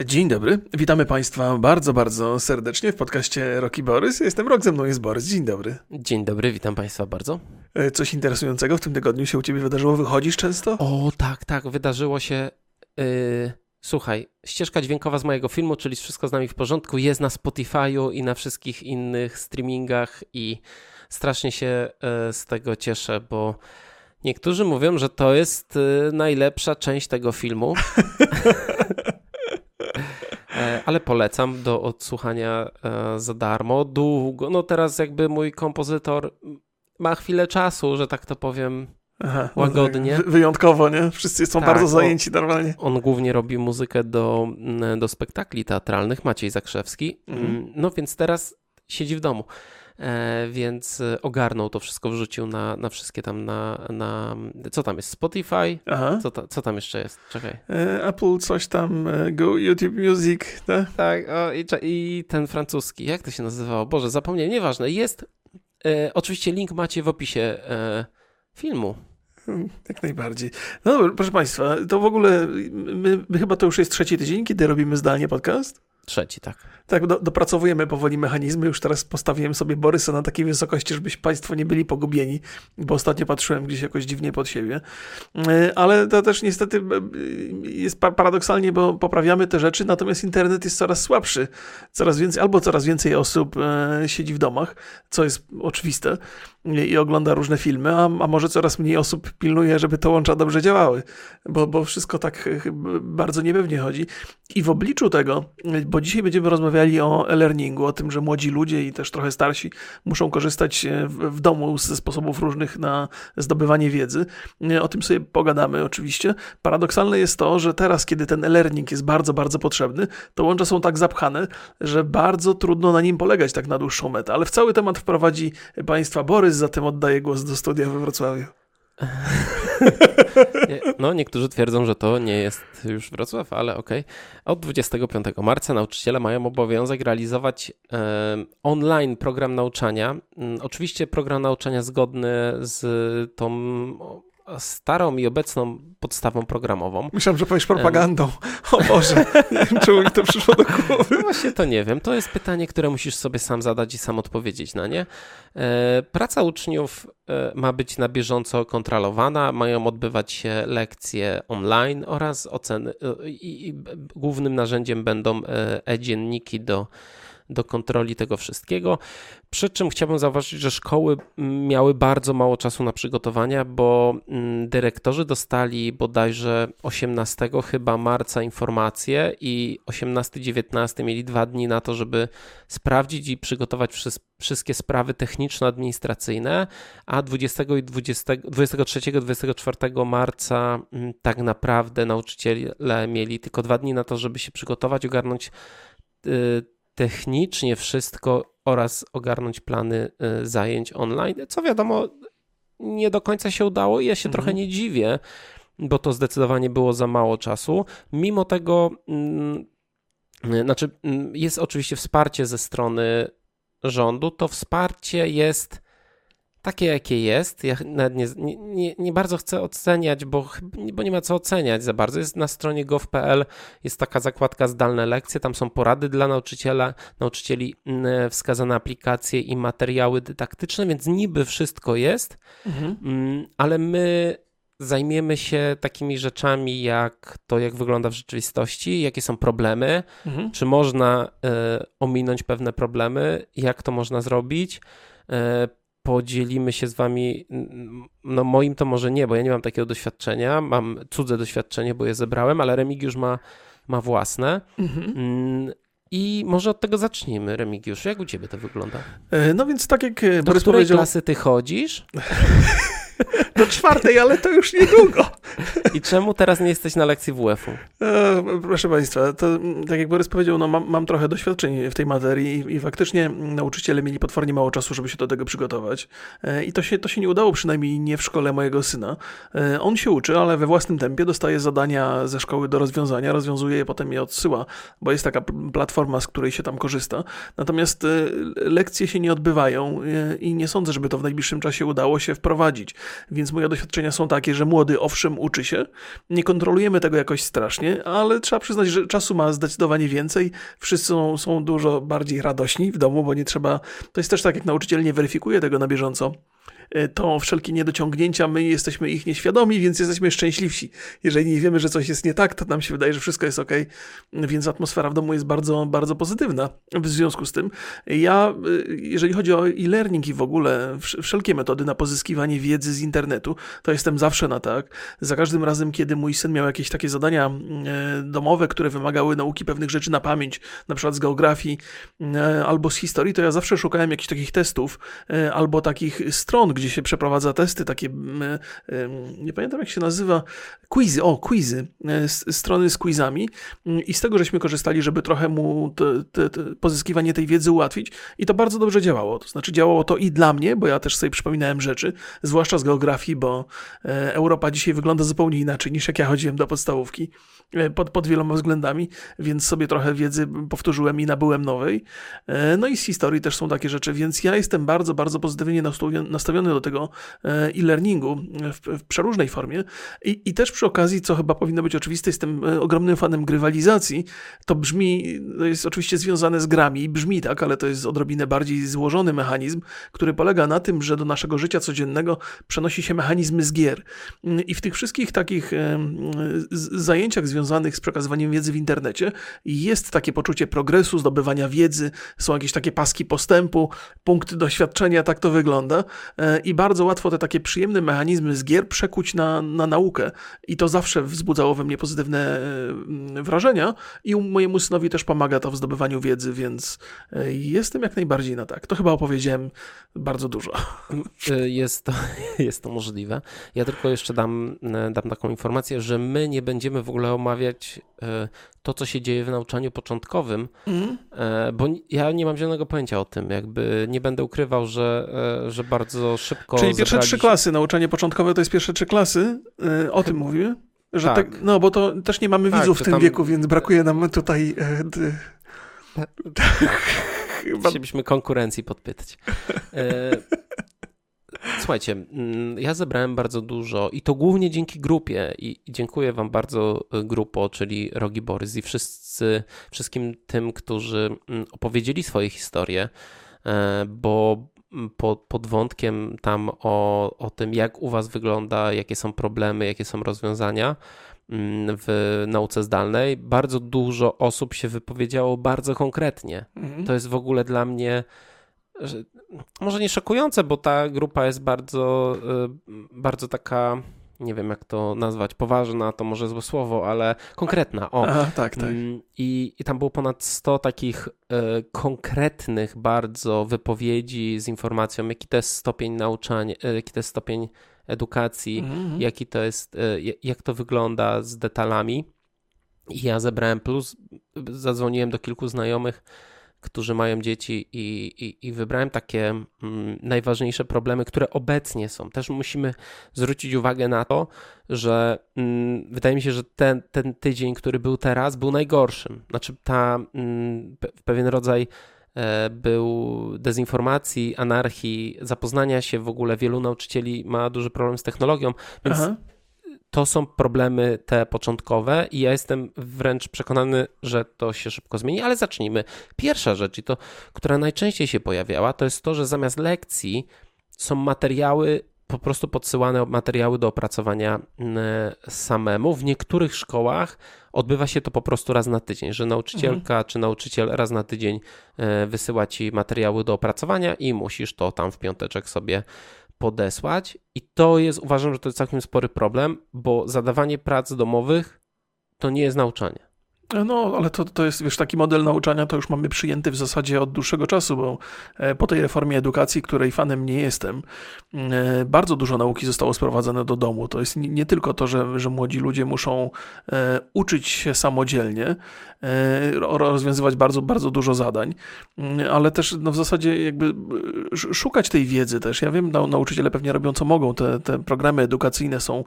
Dzień dobry, witamy Państwa bardzo, bardzo serdecznie w podcaście Roki Borys. Jestem Rok, ze mną jest Borys. Dzień dobry. Dzień dobry, witam Państwa bardzo. E, coś interesującego w tym tygodniu się u Ciebie wydarzyło? Wychodzisz często? O, tak, tak, wydarzyło się. Yy, słuchaj, ścieżka dźwiękowa z mojego filmu, czyli Wszystko z nami w porządku, jest na Spotify'u i na wszystkich innych streamingach i strasznie się yy, z tego cieszę, bo niektórzy mówią, że to jest yy, najlepsza część tego filmu. Ale polecam do odsłuchania e, za darmo. Długo, no teraz jakby mój kompozytor ma chwilę czasu, że tak to powiem Aha, no łagodnie. No wyjątkowo, nie? Wszyscy są tak, bardzo zajęci normalnie. On głównie robi muzykę do, do spektakli teatralnych, Maciej Zakrzewski. Mhm. Mm, no więc teraz siedzi w domu. E, więc ogarnął to wszystko, wrzucił na, na wszystkie tam na, na. Co tam jest? Spotify? Aha. Co, ta, co tam jeszcze jest? Czekaj. E, Apple, coś tam, e, Go, YouTube Music, tak? Tak, o, i, i ten francuski, jak to się nazywało? Boże, zapomniałem, nieważne. Jest. E, oczywiście link macie w opisie e, filmu. Jak najbardziej. No dobrze, proszę Państwa, to w ogóle my, my, chyba to już jest trzeci tydzień, kiedy robimy zdalnie podcast. Trzeci, tak. Tak, do, dopracowujemy powoli mechanizmy. Już teraz postawiłem sobie Borysa na takiej wysokości, żebyś Państwo nie byli pogubieni, bo ostatnio patrzyłem gdzieś jakoś dziwnie pod siebie. E, ale to też niestety e, jest paradoksalnie, bo poprawiamy te rzeczy, natomiast internet jest coraz słabszy. Coraz więcej, albo coraz więcej osób e, siedzi w domach, co jest oczywiste i ogląda różne filmy, a, a może coraz mniej osób pilnuje, żeby te łącza dobrze działały, bo, bo wszystko tak bardzo niepewnie chodzi. I w obliczu tego, bo dzisiaj będziemy rozmawiali o e-learningu, o tym, że młodzi ludzie i też trochę starsi muszą korzystać e, w, w domu ze sposobów różnych na zdobywanie wiedzy. E, o tym sobie pogadamy oczywiście. Paradoksalne jest to, że teraz, kiedy ten e-learning jest bardzo, bardzo potrzebny, to łącza są tak zapchane, że bardzo trudno na nim polegać tak na dłuższą metę. Ale w cały temat wprowadzi Państwa Borys, zatem oddaję głos do studia we Wrocławiu. No, niektórzy twierdzą, że to nie jest już Wrocław, ale okej. Okay. Od 25 marca nauczyciele mają obowiązek realizować online program nauczania. Mm, oczywiście program nauczania zgodny z tą starą i obecną podstawą programową. Myślałem, że powiesz propagandą. O Boże, czemu mi to przyszło do głowy. No właśnie to nie wiem. To jest pytanie, które musisz sobie sam zadać i sam odpowiedzieć na nie. E, praca uczniów e, ma być na bieżąco kontrolowana, mają odbywać się lekcje online oraz oceny. E, I głównym narzędziem będą e-dzienniki do do kontroli tego wszystkiego. Przy czym chciałbym zauważyć, że szkoły miały bardzo mało czasu na przygotowania, bo mm, dyrektorzy dostali bodajże 18 chyba marca informacje i 18-19 mieli dwa dni na to, żeby sprawdzić i przygotować wszystkie sprawy techniczno-administracyjne, a 20 i 20, 23-24 marca mm, tak naprawdę nauczyciele mieli tylko dwa dni na to, żeby się przygotować, ogarnąć y, technicznie wszystko oraz ogarnąć plany y, zajęć online, co wiadomo, nie do końca się udało i ja się mhm. trochę nie dziwię, bo to zdecydowanie było za mało czasu. Mimo tego, mm, znaczy, mm, jest oczywiście wsparcie ze strony rządu, to wsparcie jest takie, jakie jest. Ja nie, nie, nie, bardzo chcę oceniać, bo, bo nie ma co oceniać za bardzo. Jest na stronie gov.pl, jest taka zakładka zdalne lekcje, tam są porady dla nauczyciela, nauczycieli, mm, wskazane aplikacje i materiały dydaktyczne, więc niby wszystko jest, mhm. Mm, ale my zajmiemy się takimi rzeczami, jak to, jak wygląda w rzeczywistości, jakie są problemy, mhm. czy można y, ominąć pewne problemy, jak to można zrobić. Podzielimy się z wami, no moim to może nie, bo ja nie mam takiego doświadczenia, mam cudze doświadczenie, bo je zebrałem, ale Remigiusz ma, ma własne. Mhm. Mm, I może od tego zacznijmy, Remigiusz. Jak u ciebie to wygląda? E, no więc tak jak e, Do Borys której powiedział... klasy ty chodzisz? do czwartej, ale to już niedługo. I czemu teraz nie jesteś na lekcji WF-u? E, proszę Państwa, to tak jak Borys powiedział, no mam, mam trochę doświadczeń w tej materii i, i, faktycznie nauczyciele mieli potwornie mało czasu, żeby się do tego przygotować. E, I to się, to się nie udało, przynajmniej nie w szkole mojego syna. E, on się uczy, ale we własnym tempie dostaje zadania ze szkoły do rozwiązania, rozwiązuje je, potem je odsyła, bo jest taka platforma, z której się tam korzysta. Natomiast lekcje się nie odbywają i nie sądzę, żeby to w najbliższym czasie udało się wprowadzić. Więc więc moje doświadczenia są takie, że młody owszem uczy się, nie kontrolujemy tego jakoś strasznie, ale trzeba przyznać, że czasu ma zdecydowanie więcej, wszyscy są, są dużo bardziej radośni w domu, bo nie trzeba, to jest też tak, jak nauczyciel nie weryfikuje tego na bieżąco, to wszelkie niedociągnięcia, my jesteśmy ich nieświadomi, więc jesteśmy szczęśliwsi. Jeżeli nie wiemy, że coś jest nie tak, to nam się wydaje, że wszystko jest ok, więc atmosfera w domu jest bardzo, bardzo pozytywna. W związku z tym, ja, e, jeżeli chodzi o e-learning i w ogóle wszelkie metody na pozyskiwanie wiedzy z internetu, to jestem zawsze na tak. Za każdym razem, kiedy mój syn miał jakieś takie zadania e, domowe, które wymagały nauki pewnych rzeczy na pamięć, na przykład z geografii albo z historii, to ja zawsze szukałem jakichś takich testów albo takich stron, gdzie się przeprowadza testy, takie, nie pamiętam jak się nazywa, quizy, o, quizy, e, strony z quizami mm, i z tego żeśmy korzystali, żeby trochę mu te, te, te pozyskiwanie tej wiedzy ułatwić i to bardzo dobrze działało. To znaczy działało to i dla mnie, bo ja też sobie przypominałem rzeczy, zwłaszcza z geografii, bo e, Europa dzisiaj wygląda zupełnie inaczej niż jak ja chodziłem do podstawówki e, pod, pod wieloma względami, więc sobie trochę wiedzy powtórzyłem i nabyłem nowej. No i z historii też są takie rzeczy, więc ja jestem bardzo, bardzo pozytywnie nastawiony do tego e, e-learningu w, w przeróżnej formie. I, I też przy okazji, co chyba powinno być oczywiste, jestem e, ogromnym fanem grywalizacji. To brzmi, to jest oczywiście związane z grami, brzmi tak, ale to jest odrobinę bardziej złożony mechanizm, który polega na tym, że do naszego życia codziennego przenosi się mechanizmy z gier. I w tych wszystkich takich e, zajęciach związanych z przekazywaniem wiedzy w internecie jest takie poczucie progresu, zdobywania wiedzy, są jakieś takie paski postępu, punkty doświadczenia, tak to wygląda i bardzo łatwo te takie przyjemne mechanizmy z gier przekuć na, na naukę. I to zawsze wzbudzało we mnie pozytywne mm, wrażenia i mojemu synowi też pomaga to w zdobywaniu wiedzy, więc e, jestem jak najbardziej na tak. To chyba opowiedziałem bardzo dużo. E, jest to, jest to możliwe. Ja tylko jeszcze dam, e, dam taką informację, że my nie będziemy w ogóle omawiać to, co się dzieje w nauczaniu początkowym, mm. bo ja nie mam zielonego pojęcia o tym. Jakby nie będę ukrywał, że, że bardzo szybko. Czyli pierwsze trzy klasy, nauczanie początkowe to jest pierwsze trzy klasy, e, o tym mówimy. Że tak. tak. no bo to też nie mamy tak, widzów w tym tam... wieku, więc brakuje nam tutaj. E, d... Chcielibyśmy konkurencji podpytać. E, słuchajcie, mm, ja zebrałem bardzo dużo i to głównie dzięki grupie i dziękuję wam bardzo grupo, czyli Rogi Borys i wszyscy, wszystkim tym, którzy mm, opowiedzieli swoje historie, bo pod, pod wątkiem tam o, o tym, jak u Was wygląda, jakie są problemy, jakie są rozwiązania mm, w nauce zdalnej, bardzo dużo osób się wypowiedziało bardzo konkretnie. Mhm. To jest w ogóle dla mnie może nie szokujące, bo ta grupa jest bardzo, y, bardzo taka nie wiem jak to nazwać, poważna to może złe słowo, ale konkretna. O. Aha, tak, tak. Mm, I, I tam było ponad 100 takich e, konkretnych bardzo wypowiedzi z informacją, jaki to jest stopień nauczania, e, jaki to jest stopień edukacji, mm -hmm. jaki to jest, jak to wygląda z detalami. I ja zebrałem plus, zadzwoniłem do kilku znajomych, którzy mają dzieci i, i, i wybrałem takie mm, najważniejsze problemy, które obecnie są. Też musimy zwrócić uwagę na to, że mm, wydaje mi się, że ten, ten tydzień, który był teraz, był najgorszym. Znaczy ta mm, pewien rodzaj e, był dezinformacji, anarchii, zapoznania się w ogóle. Wielu nauczycieli ma duży problem z technologią, więc Aha to są problemy te początkowe i ja jestem wręcz przekonany, że to się szybko zmieni, ale zacznijmy. Pierwsza rzecz, i to, która najczęściej się pojawiała, to jest to, że zamiast lekcji są materiały, po prostu podsyłane materiały do opracowania mm, samemu. W niektórych szkołach odbywa się to po prostu raz na tydzień, że nauczycielka mhm. czy nauczyciel raz na tydzień e, wysyła ci materiały do opracowania i musisz to tam w piąteczek sobie podesłać i to jest, uważam, że to jest całkiem spory problem, bo zadawanie prac domowych to nie jest nauczanie. No, ale to, to jest, wiesz, taki model nauczania to już mamy przyjęty w zasadzie od dłuższego czasu, bo e, po tej reformie edukacji, której fanem nie jestem, e, bardzo dużo nauki zostało sprowadzone do domu. To jest nie tylko to, że, że młodzi ludzie muszą e, uczyć się samodzielnie, rozwiązywać bardzo, bardzo dużo zadań, ale też no, w zasadzie jakby szukać tej wiedzy też. Ja wiem, nauczyciele pewnie robią co mogą, te, te programy edukacyjne są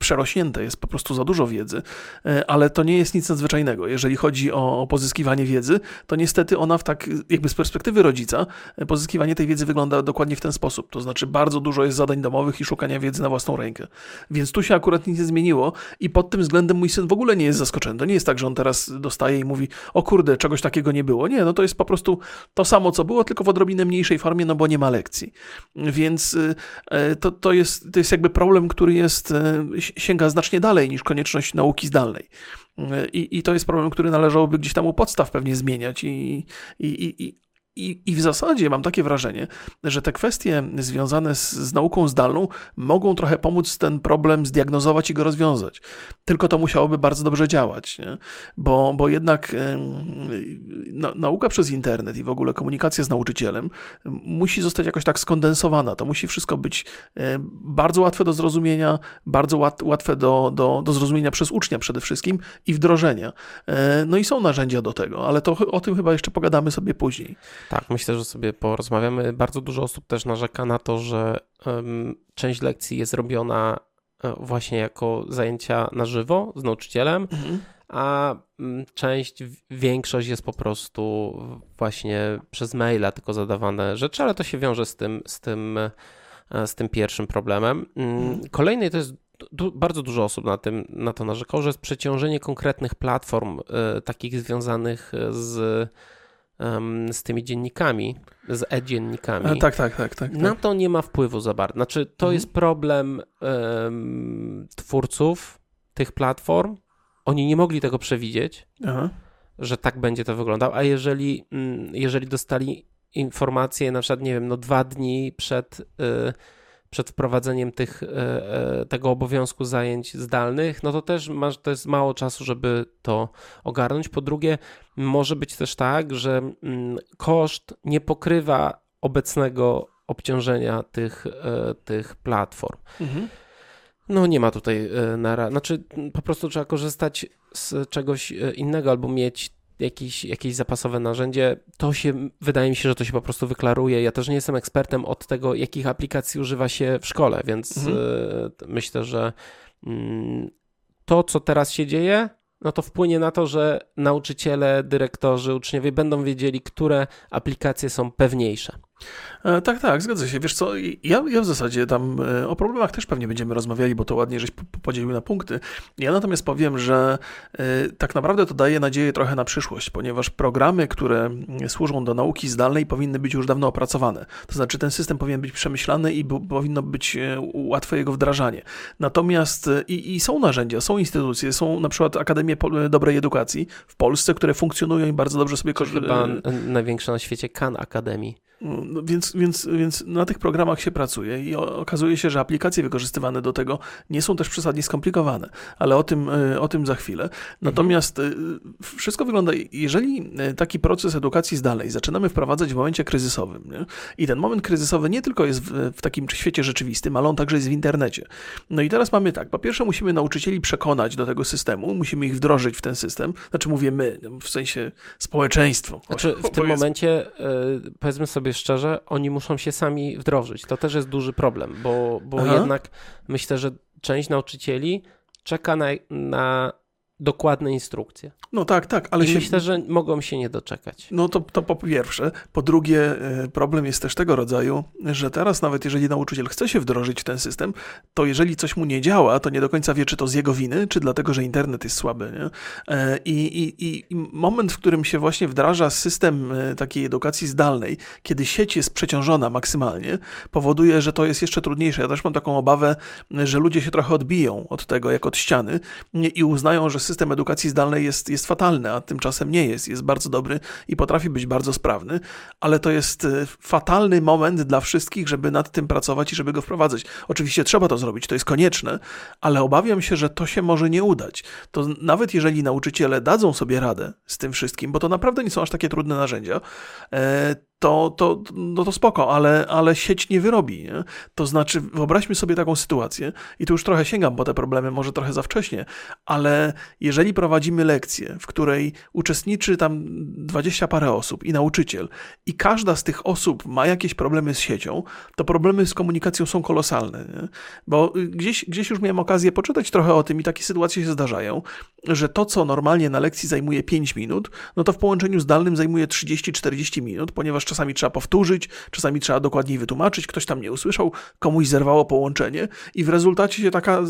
przerośnięte, jest po prostu za dużo wiedzy, e, ale to nie jest nic nadzwyczajnego. Jeżeli chodzi o, pozyskiwanie wiedzy, to niestety ona w tak, jakby z perspektywy rodzica, e, pozyskiwanie tej wiedzy wygląda dokładnie w ten sposób. To znaczy bardzo dużo jest zadań domowych i szukania wiedzy na własną rękę. Więc tu się akurat nic nie zmieniło i pod tym względem mój syn w ogóle nie jest zaskoczony. To nie jest tak, że on teraz dostaje i mówi, o kurde, czegoś takiego nie było. Nie, no to jest po prostu to samo, co było, tylko w odrobinę mniejszej formie, no bo nie ma lekcji. Więc e, to, to, jest, to jest jakby problem, który jest sięga znacznie dalej niż konieczność nauki zdalnej. I, i to jest problem, który należałoby gdzieś tam u podstaw pewnie zmieniać i, i, i, i, I w zasadzie mam takie wrażenie, że te kwestie związane z, z, nauką zdalną mogą trochę pomóc ten problem zdiagnozować i go rozwiązać. Tylko to musiałoby bardzo dobrze działać, nie? Bo, bo jednak na, nauka przez internet i w ogóle komunikacja z nauczycielem musi zostać jakoś tak skondensowana. To musi wszystko być e, bardzo łatwe do zrozumienia, bardzo łat, łatwe do, do, do zrozumienia przez ucznia przede wszystkim i wdrożenia. E, no i są narzędzia do tego, ale to o tym chyba jeszcze pogadamy sobie później. Tak, myślę, że sobie porozmawiamy. Bardzo dużo osób też narzeka na to, że um, część lekcji jest robiona e, właśnie jako zajęcia na żywo z nauczycielem, mhm. a część, większość jest po prostu właśnie przez maila tylko zadawane rzeczy, ale to się wiąże z tym, z tym, e, z tym pierwszym problemem. Mm, mhm. Kolejny to jest du bardzo dużo osób na, tym, na to narzekało, że jest przeciążenie konkretnych platform, y, takich związanych z z tymi dziennikami, z e-dziennikami. A, tak, tak, tak, tak, Na to nie ma wpływu za bardzo. Znaczy, to mhm. jest problem um, twórców tych platform. Oni nie mogli tego przewidzieć, Aha. że tak będzie to wyglądało, a jeżeli, mm, jeżeli dostali informację na przykład, nie wiem, no dwa dni przed... Y, przed wprowadzeniem tych, e, e, tego obowiązku zajęć zdalnych, no to też masz, to jest mało czasu, żeby to ogarnąć. Po drugie, może być też tak, że mm, koszt nie pokrywa obecnego obciążenia tych, e, tych platform. Mhm. No nie ma tutaj na, znaczy po prostu trzeba korzystać z czegoś innego albo mieć jakieś, jakieś zapasowe narzędzie, to się, wydaje mi się, że to się po prostu wyklaruje. Ja też nie jestem ekspertem od tego, jakich aplikacji używa się w szkole, więc mhm. Y, myślę, że mm, to, co teraz się dzieje, no to wpłynie na to, że nauczyciele, dyrektorzy, uczniowie będą wiedzieli, które aplikacje są pewniejsze. E, tak, tak, zgadza się. Wiesz co, ja, ja w zasadzie tam e, o problemach też pewnie będziemy rozmawiali, bo to ładnie żeś podzielił na punkty. Ja natomiast powiem, że e, tak naprawdę to daje nadzieję trochę na przyszłość, ponieważ programy, które służą do nauki zdalnej powinny być już dawno opracowane. To znaczy ten system powinien być przemyślany i powinno być łatwe jego wdrażanie. Natomiast i, i są narzędzia, są instytucje, są na przykład Akademie Dobrej Edukacji w Polsce, które funkcjonują i bardzo dobrze sobie korzystają. Chyba największa na świecie Khan Academy. No, więc, więc, więc na tych programach się pracuje i okazuje się, że aplikacje wykorzystywane do tego nie są też przesadnie skomplikowane, ale o tym, e, o tym za chwilę. Natomiast mhm. wszystko wygląda, jeżeli e, taki proces edukacji zdalnej zaczynamy wprowadzać w momencie kryzysowym nie? i ten moment kryzysowy nie tylko jest w, w takim świecie rzeczywistym, ale on także jest w internecie. No i teraz mamy tak, po pierwsze musimy nauczycieli przekonać do tego systemu, musimy ich wdrożyć w ten system, znaczy mówię my, w sensie społeczeństwo. Znaczy w tym momencie powiedzmy sobie sobie szczerze, oni muszą się sami wdrożyć. To też jest duży problem, bo, bo jednak myślę, że część nauczycieli czeka na, na dokładne instrukcje. No tak, tak, ale I się... myślę, że mogą się nie doczekać. No to, to po pierwsze. Po drugie, e, problem jest też tego rodzaju, że teraz nawet jeżeli nauczyciel chce się wdrożyć w ten system, to jeżeli coś mu nie działa, to nie do końca wie, czy to z jego winy, czy dlatego, że internet jest słaby. Nie? E, I, i, I moment, w którym się właśnie wdraża system e, takiej edukacji zdalnej, kiedy sieć jest przeciążona maksymalnie, powoduje, że to jest jeszcze trudniejsze. Ja też mam taką obawę, że ludzie się trochę odbiją od tego, jak od ściany i uznają, że system edukacji zdalnej jest, jest fatalny, a tymczasem nie jest. Jest bardzo dobry i potrafi być bardzo sprawny, ale to jest e, fatalny moment dla wszystkich, żeby nad tym pracować i żeby go wprowadzać. Oczywiście trzeba to zrobić, to jest konieczne, ale obawiam się, że to się może nie udać. To nawet jeżeli nauczyciele dadzą sobie radę z tym wszystkim, bo to naprawdę nie są aż takie trudne narzędzia, e, to, to, no to spoko, ale, ale sieć nie wyrobi. Nie? To znaczy, wyobraźmy sobie taką sytuację, i tu już trochę sięgam po te problemy, może trochę za wcześnie, ale jeżeli prowadzimy lekcję, w której uczestniczy tam dwadzieścia parę osób i nauczyciel, i każda z tych osób ma jakieś problemy z siecią, to problemy z komunikacją są kolosalne. Nie? Bo gdzieś, gdzieś już miałem okazję poczytać trochę o tym, i takie sytuacje się zdarzają, że to, co normalnie na lekcji zajmuje 5 minut, no to w połączeniu zdalnym zajmuje 30-40 minut, ponieważ czasami trzeba powtórzyć, czasami trzeba dokładniej wytłumaczyć, ktoś tam nie usłyszał, komuś zerwało połączenie i w rezultacie się taka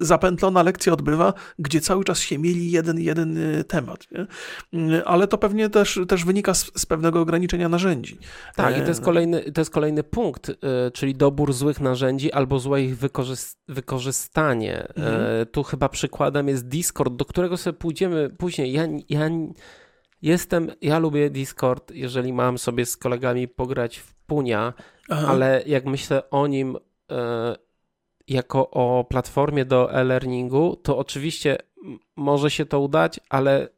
zapętlona lekcja odbywa, gdzie cały czas się mieli jeden, jeden y, temat. Nie? Mm, ale to pewnie też, też wynika z, z pewnego ograniczenia narzędzi. Tak, i to jest e, kolejny, to jest kolejny punkt, y, czyli dobór złych narzędzi albo złe ich wykorzystanie. Mhm. E, tu chyba przykładem jest Discord, do którego sobie pójdziemy później. Ja, ja Jestem, ja lubię Discord, jeżeli mam sobie z kolegami pograć w Punia, Aha. ale jak myślę o nim e, jako o platformie do e-learningu, to oczywiście może się to udać, ale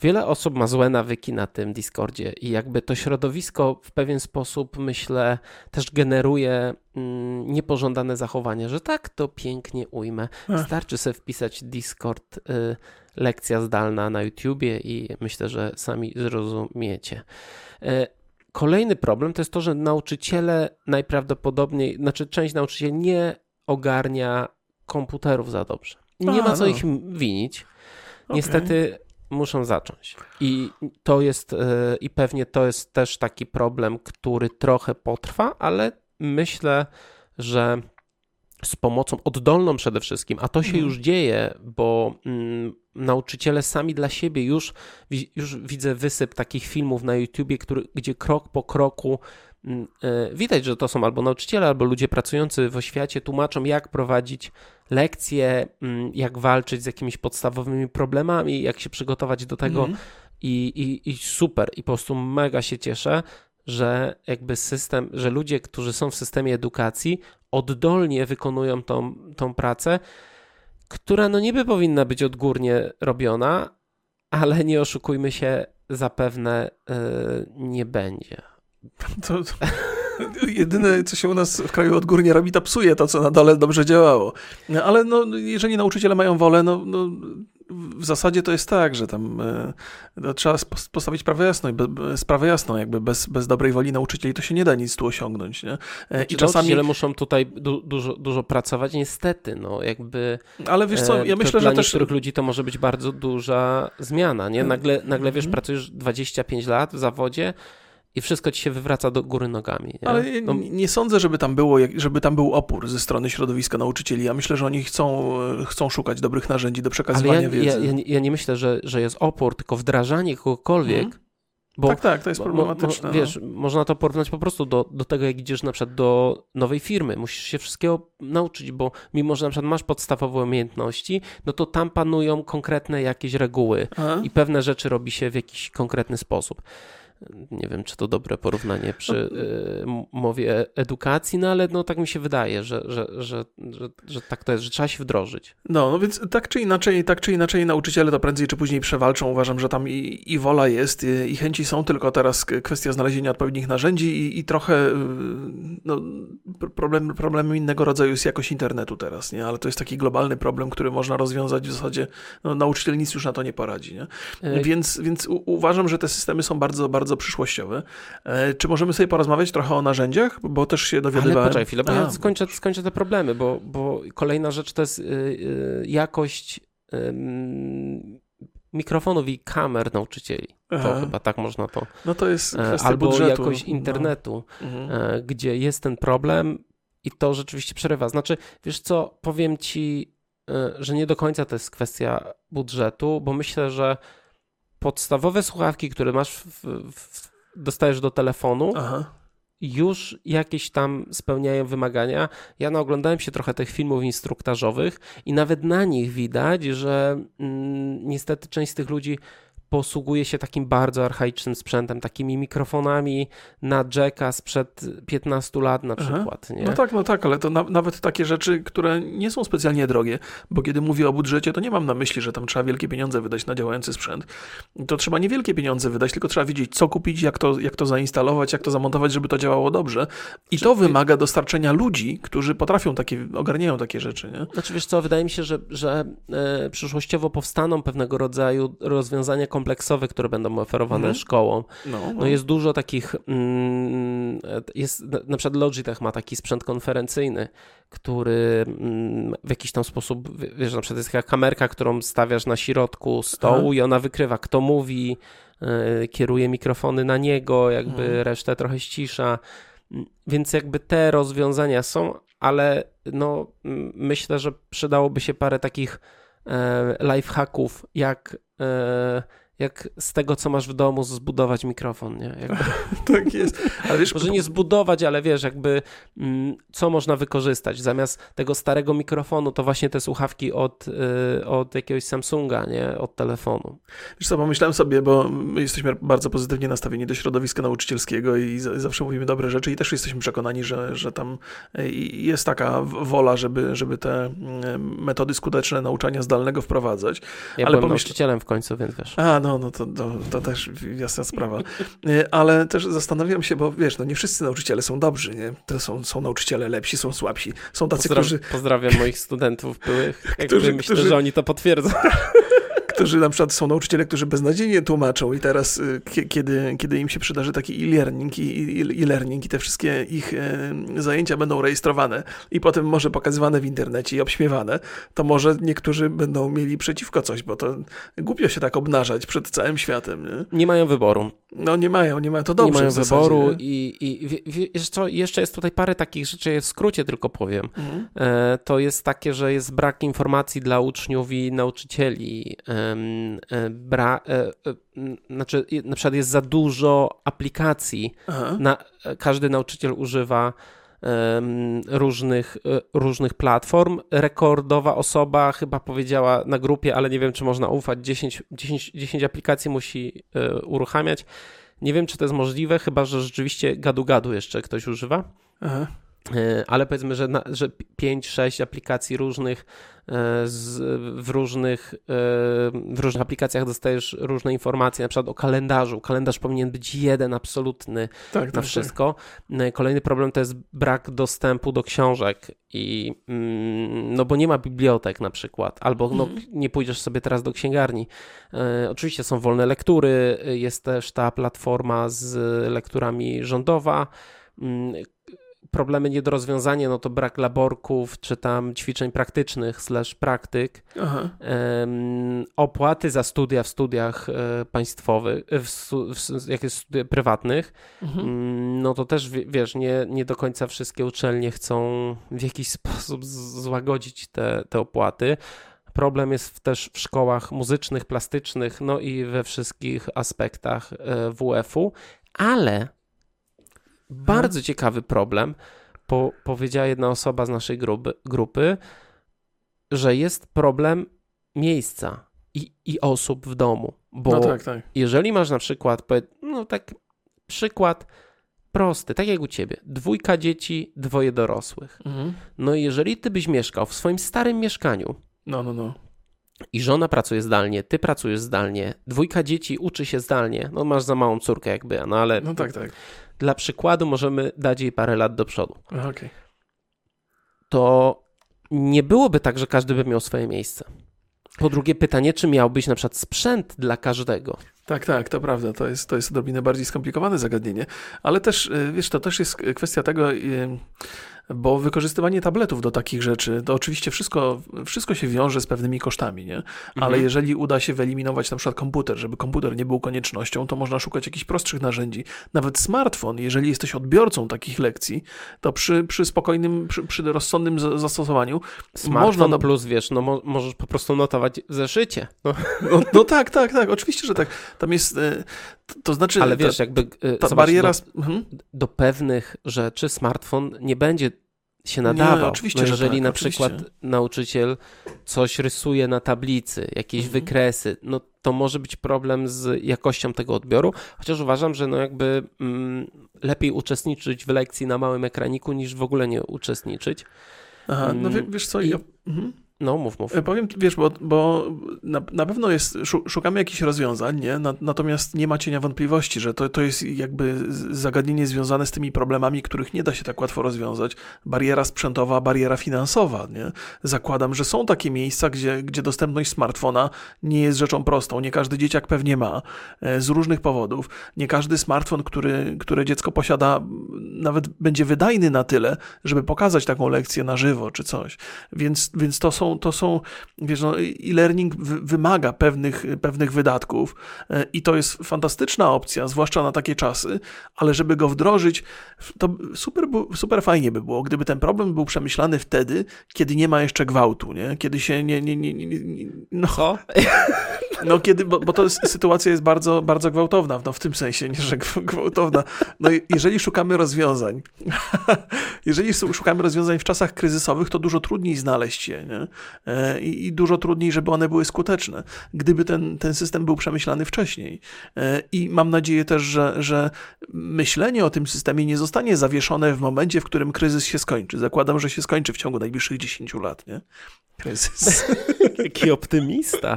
wiele osób ma złe nawyki na tym Discordzie i jakby to środowisko w pewien sposób, myślę, też generuje mm, niepożądane zachowanie, że tak to pięknie ujmę. Wystarczy sobie wpisać Discord. Y, lekcja zdalna na YouTubie i myślę, że sami zrozumiecie. E, kolejny problem to jest to, że nauczyciele najprawdopodobniej, znaczy część nauczycieli nie ogarnia komputerów za dobrze. Nie A, ma co no. ich winić. Niestety okay. Muszą zacząć. I to jest, e, i pewnie to jest też taki problem, który trochę potrwa, ale myślę, że z pomocą oddolną przede wszystkim, a to się mhm. już dzieje, bo mm, nauczyciele sami dla siebie już, już widzę wysyp takich filmów na YouTubie, który, gdzie krok po kroku widać, że to są albo nauczyciele, albo ludzie pracujący w oświacie tłumaczą, jak prowadzić lekcje, mm, jak walczyć z jakimiś podstawowymi problemami, jak się przygotować do tego. Mhm. I, i, I super, i po prostu mega się cieszę, że jakby system, że ludzie, którzy są w systemie edukacji, oddolnie wykonują tą, tą pracę, która no niby powinna być odgórnie robiona, ale nie oszukujmy się, zapewne yy, nie będzie. To, to, jedyne, co się u nas w kraju odgórnie robi, to psuje to, co na dole dobrze działało. Ale no, jeżeli nauczyciele mają wolę, no, no w zasadzie to jest tak, że tam e, no, trzeba postawić sprawę jasną, sprawę jasną, jakby bez, bez dobrej woli nauczycieli to się nie da nic tu osiągnąć. Nie? E, znaczy, I czasami... Nauczyciele muszą tutaj du dużo, dużo pracować, niestety, no jakby... Ale wiesz co, ja e, myślę, że też... niektórych ludzi to może być bardzo duża zmiana, nie? Nagle, nagle wiesz, mhm. pracujesz 25 lat w zawodzie, i wszystko ci się wywraca do góry nogami. Nie? Ale no... nie sądzę, żeby tam, było, żeby tam był opór ze strony środowiska nauczycieli. Ja myślę, że oni chcą, chcą szukać dobrych narzędzi do przekazywania ja, wiedzy. Ja, ja, ja, nie myślę, że, że jest opór, tylko wdrażanie kogokolwiek. Hmm. Bo, tak, tak, to jest problematyczne. Mo, mo, wiesz, no. można to porównać po prostu do, do tego, jak idziesz na przykład do nowej firmy. Musisz się wszystkiego nauczyć, bo mimo, że na przykład masz podstawowe umiejętności, no to tam panują konkretne jakieś reguły Aha. i pewne rzeczy robi się w jakiś konkretny sposób. Nie wiem, czy to dobre porównanie przy no. y, mowie edukacji, no ale no, tak mi się wydaje, że, że, że, że, tak to jest, że trzeba się wdrożyć. No, no więc tak czy inaczej, tak czy inaczej nauczyciele to prędzej czy później przewalczą. Uważam, że tam i, i wola jest, i, i, chęci są, tylko teraz kwestia znalezienia odpowiednich narzędzi i, i trochę y, no, problem, problem innego rodzaju jest jakość internetu teraz, nie? Ale to jest taki globalny problem, który można rozwiązać w zasadzie, no, nauczyciel nic już na to nie poradzi, nie? Więc, więc u, uważam, że te systemy są bardzo, bardzo bardzo przyszłościowe. E, czy możemy sobie porozmawiać trochę o narzędziach? Bo też się dowiadywałem... Ale poczekaj chwilę, bo ja skończę, skończę te problemy, bo, bo kolejna rzecz to jest y, y, jakość mikrofonów i kamer nauczycieli. To Aha. chyba tak można to. No to jest e, kwestia Albo budżetu. jakość no. internetu, no. mhm. gdzie jest ten problem i to rzeczywiście przerywa. Znaczy, wiesz co, powiem ci, że nie do końca to jest kwestia budżetu, bo myślę, że podstawowe słuchawki, które masz, w, w, dostajesz do telefonu, Aha. już jakieś tam spełniają wymagania. Ja naoglądałem się trochę tych filmów instruktażowych i nawet na nich widać, że mm, niestety część z tych ludzi posługuje się takim bardzo archaicznym sprzętem, takimi mikrofonami na jacka sprzed 15 lat na przykład. No tak, no tak, ale to na, nawet takie rzeczy, które nie są specjalnie drogie, bo kiedy mówię o budżecie, to nie mam na myśli, że tam trzeba wielkie pieniądze wydać na działający sprzęt. To trzeba niewielkie pieniądze wydać, tylko trzeba wiedzieć, co kupić, jak to, jak to zainstalować, jak to zamontować, żeby to działało dobrze. I to wymaga dostarczenia ludzi, którzy potrafią takie, ogarniają takie rzeczy. Nie? Znaczy wiesz co, wydaje mi się, że, że e, przyszłościowo powstaną pewnego rodzaju rozwiązania kompleksowe, które będą oferowane mhm. szkołom. No, no. no, jest dużo takich, mm, jest, na przykład Logitech ma taki sprzęt konferencyjny, który mm, w jakiś tam sposób, wiesz, na przykład jest taka kamerka, którą stawiasz na środku stołu i ona wykrywa, kto mówi, e, kieruje mikrofony na niego, jakby mhm. resztę trochę ścisza. Więc jakby te rozwiązania są, ale no, myślę, że przydałoby się parę takich e, lifehacków, jak e, jak z tego, co masz w domu, zbudować mikrofon, nie? Jakby... tak jest. Ale wiesz, Może nie zbudować, ale wiesz, jakby mm, co można wykorzystać. Zamiast tego starego mikrofonu, to właśnie te słuchawki od, y, od jakiegoś Samsunga, nie? Od telefonu. Wiesz co, pomyślałem sobie, bo my jesteśmy bardzo pozytywnie nastawieni do środowiska nauczycielskiego i zawsze mówimy dobre rzeczy i też jesteśmy przekonani, że, że tam y, jest taka wola, żeby, żeby te y, metody skuteczne nauczania zdalnego wprowadzać. Ja ale byłem pomyśl... nauczycielem w końcu, więc wiesz. A, no, no to, to, to też jasna sprawa. E, ale też zastanawiam się, bo wiesz, no nie wszyscy nauczyciele są dobrzy, nie? To są, są nauczyciele lepsi, są słabsi. Są tacy, którzy... Pozdrawiam moich studentów byłych. Którzy, myślę, którzy... że oni to potwierdzą. którzy na przykład są nauczyciele, którzy beznadziejnie tłumaczą i teraz, y, kiedy, kiedy im się przydarzy taki e-learning i e-learning i te wszystkie ich e, zajęcia będą rejestrowane i potem może pokazywane w internecie i obśmiewane, to może niektórzy będą mieli przeciwko coś, bo to głupio się tak obnażać przed całym światem. Nie, nie mają wyboru. No nie mają, nie mają, to dobrze Nie mają wyboru i, i wiesz co, jeszcze jest tutaj parę takich rzeczy, w skrócie tylko powiem. Mhm. E, to jest takie, że jest brak informacji dla uczniów i nauczycieli E, bra, e, e, znaczy na przykład jest za dużo aplikacji. Na, każdy nauczyciel używa różnych, różnych platform. Rekordowa osoba chyba powiedziała na grupie, ale nie wiem, czy można ufać, 10, 10, 10 aplikacji musi uruchamiać. Nie wiem, czy to jest możliwe, chyba że rzeczywiście gadu-gadu jeszcze ktoś używa. Aha. Ale powiedzmy, że, że 5-6 aplikacji różnych E, z, w, różnych, e, w różnych aplikacjach dostajesz różne informacje, na przykład o kalendarzu. Kalendarz powinien być jeden absolutny tak, na tak. wszystko. Tak. Kolejny problem to jest brak dostępu do książek i mm, no bo nie ma bibliotek na przykład, albo no, mhm. nie pójdziesz sobie teraz do księgarni. Oczywiście są wolne lektury, jest też ta platforma z lekturami rządowa, mm, problemy nie do rozwiązania, no to brak laborków, czy tam ćwiczeń praktycznych slash praktyk, um, opłaty za studia w studiach e, państwowych, e, w, w, jak jest studia prywatnych, mhm. Mm, no to też, wiesz, nie, nie do końca wszystkie uczelnie chcą w jakiś sposób złagodzić te, te opłaty. Problem jest też w szkołach muzycznych, plastycznych, no i we wszystkich aspektach e, WF-u, ale bardzo ciekawy problem. Po, powiedziała jedna osoba z naszej grupy, grupy, że jest problem miejsca i, i osób w domu. Bo no tak, tak. jeżeli masz na przykład, no tak, przykład prosty, tak jak u ciebie, dwójka dzieci, dwoje dorosłych. Mhm. No i jeżeli ty byś mieszkał w swoim starym mieszkaniu, no, no, no. I żona pracuje zdalnie, ty pracujesz zdalnie, dwójka dzieci uczy się zdalnie. No masz za małą córkę jakby, no ale. No tak, tak dla przykładu możemy dać jej parę lat do przodu. Okay. To nie byłoby tak, że każdy by miał swoje miejsce. Po drugie, pytanie, czy miałbyś na przykład sprzęt dla każdego? Tak, tak, to prawda. To jest, to jest odrobinę bardziej skomplikowane zagadnienie, ale też, y, wiesz, to też jest kwestia tego, y, bo wykorzystywanie tabletów do takich rzeczy, to oczywiście wszystko, wszystko się wiąże z pewnymi kosztami, nie? Ale mhm. jeżeli uda się wyeliminować na przykład komputer, żeby komputer nie był koniecznością, to można szukać jakichś prostszych narzędzi. Nawet smartfon, jeżeli jesteś odbiorcą takich lekcji, to przy, przy spokojnym, przy, przy rozsądnym zastosowaniu Smartfon można... No, plus, wiesz, no mo możesz po prostu notować w zeszycie. No. No, no, tak, tak, tak, oczywiście, że tak. Tam jest, e, to, znaczy... Ale wiesz, jakby... E, ta, bariera... Do, mhm. do pewnych rzeczy smartfon nie będzie się nadawał. Nie, oczywiście, no że jeżeli tak, na oczywiście. przykład nauczyciel coś rysuje na tablicy, jakieś Mhm. wykresy, no to może być problem z jakością tego odbioru, chociaż uważam, że no jakby mm, lepiej uczestniczyć w lekcji na małym ekraniku niż w ogóle nie uczestniczyć. Aha, no Mm, wiesz co, i- ja, mhm. No mów, mów. E, Powiem, wiesz, bo, bo na, na pewno jest, szu- szukamy jakichś rozwiązań, nie? Na, natomiast nie ma cienia wątpliwości, że to, to jest jakby zagadnienie związane z tymi problemami, których nie da się tak łatwo rozwiązać. Bariera sprzętowa, bariera finansowa, nie? Zakładam, że są takie miejsca, gdzie, gdzie dostępność smartfona nie jest rzeczą prostą. Nie każdy dzieciak pewnie ma, e, z różnych powodów. Nie każdy smartfon, który, które dziecko posiada, nawet będzie wydajny na tyle, żeby pokazać taką lekcję na żywo czy coś. Więc, więc to są, to są wiesz, no, e-learning wy- wymaga pewnych, pewnych wydatków e, i to jest fantastyczna opcja, zwłaszcza na takie czasy, ale żeby go wdrożyć, to super, super fajnie by było, gdyby ten problem był przemyślany wtedy, kiedy nie ma jeszcze gwałtu, nie? Kiedy się nie, nie, nie, nie, nie no? no kiedy, bo, bo to jest, sytuacja jest bardzo, bardzo gwałtowna, no w tym sensie, nie, że gw- gwałtowna. No jeżeli szukamy rozwiązań, jeżeli szukamy rozwiązań w czasach kryzysowych, to dużo trudniej znaleźć je, nie? E, I, i dużo trudniej, żeby one były skuteczne, gdyby ten, ten system był przemyślany wcześniej. E, I mam nadzieję też, że, że myślenie o tym systemie nie zostanie zawieszone w momencie, w którym kryzys się skończy. Zakładam, że się skończy w ciągu najbliższych 10 lat, nie? Kryzys. Jaki optymista.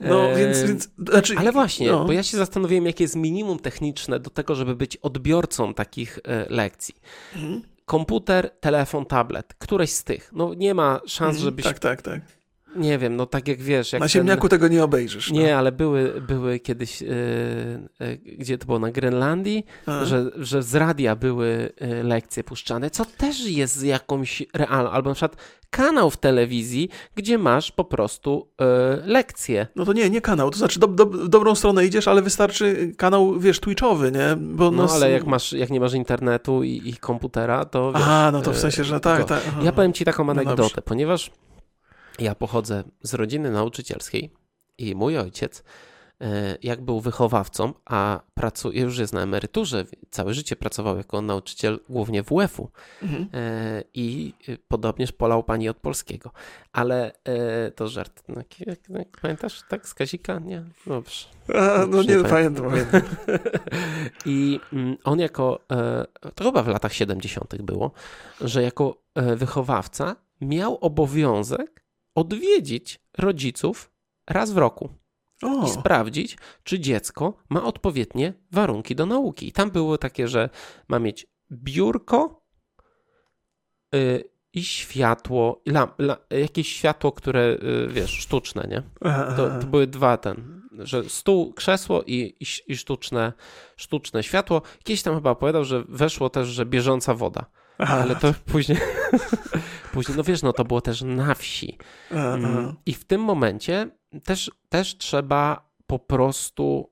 No, E, więc, więc znaczy, Ale właśnie, no. bo ja się zastanowiłem, jakie jest minimum techniczne do tego, żeby być odbiorcą takich e, lekcji. Mhm. Komputer, telefon, tablet. Któreś z tych. No nie ma szans, Mhm, żebyś, Tak, tak, tak. Nie wiem, no tak jak wiesz, jak Na ten- ziemniaku tego nie obejrzysz. No. Nie, ale były, były kiedyś, e, e, gdzie to było, na Grenlandii, A. że, że z radia były e, lekcje puszczane, co też jest jakąś realną, albo na przykład kanał w telewizji, gdzie masz po prostu lekcje. No to nie, nie kanał. To znaczy, do, do, w dobrą stronę idziesz, ale wystarczy kanał, wiesz, twitchowy, nie? Bo No, nas- ale jak masz, jak nie masz internetu i, i komputera, to wiesz, Aha, no to w sensie, że tak, tak. Ja powiem ci taką No anegdotę, dobrze. ponieważ ja pochodzę z rodziny nauczycielskiej i mój ojciec, e, jak był wychowawcą, a pracuje, już jest na emeryturze, całe życie pracował jako nauczyciel głównie WF-u Mhm. e, i podobnież polał pani od polskiego. Ale e, to żart. No, pamiętasz, tak, z Kazika? Nie? Dobrze. A, no nie, nie pamiętam. I mm, on jako, to chyba w latach 70. było, że jako wychowawca miał obowiązek odwiedzić rodziców raz w roku i O, sprawdzić, czy dziecko ma odpowiednie warunki do nauki. I tam było takie, że ma mieć biurko y, i światło, lam, la, jakieś światło, które, y, wiesz, sztuczne, nie? To, to były dwa ten, że stół, krzesło i, i, i sztuczne, sztuczne światło. Kiedyś tam chyba opowiadał, że weszło też, że bieżąca woda. Ale to później, później, no wiesz, no to było też na wsi. Mm, I w tym momencie też, też trzeba po prostu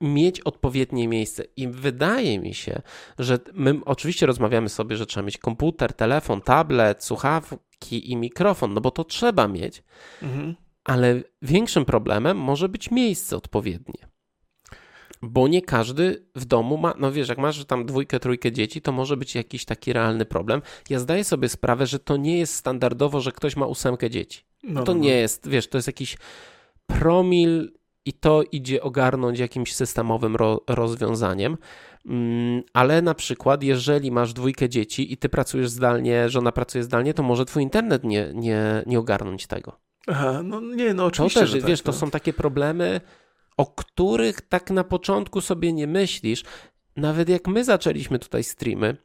mieć odpowiednie miejsce. I wydaje mi się, że my oczywiście rozmawiamy sobie, że trzeba mieć komputer, telefon, tablet, słuchawki i mikrofon, no bo to trzeba mieć, Mhm. ale większym problemem może być miejsce odpowiednie. Bo nie każdy w domu ma, no wiesz, jak masz tam dwójkę, trójkę dzieci, to może być jakiś taki realny problem. Ja zdaję sobie sprawę, że to nie jest standardowo, że ktoś ma ósemkę dzieci. No, To no, nie jest, wiesz, to jest jakiś promil i to idzie ogarnąć jakimś systemowym ro, rozwiązaniem. Mm, ale na przykład, jeżeli masz dwójkę dzieci i ty pracujesz zdalnie, żona pracuje zdalnie, to może twój internet nie, nie, nie ogarnąć tego. Aha, no nie, no To oczywiście, też, że tak, wiesz, to no. są takie problemy, o których tak na początku sobie nie myślisz. Nawet jak my zaczęliśmy tutaj streamy,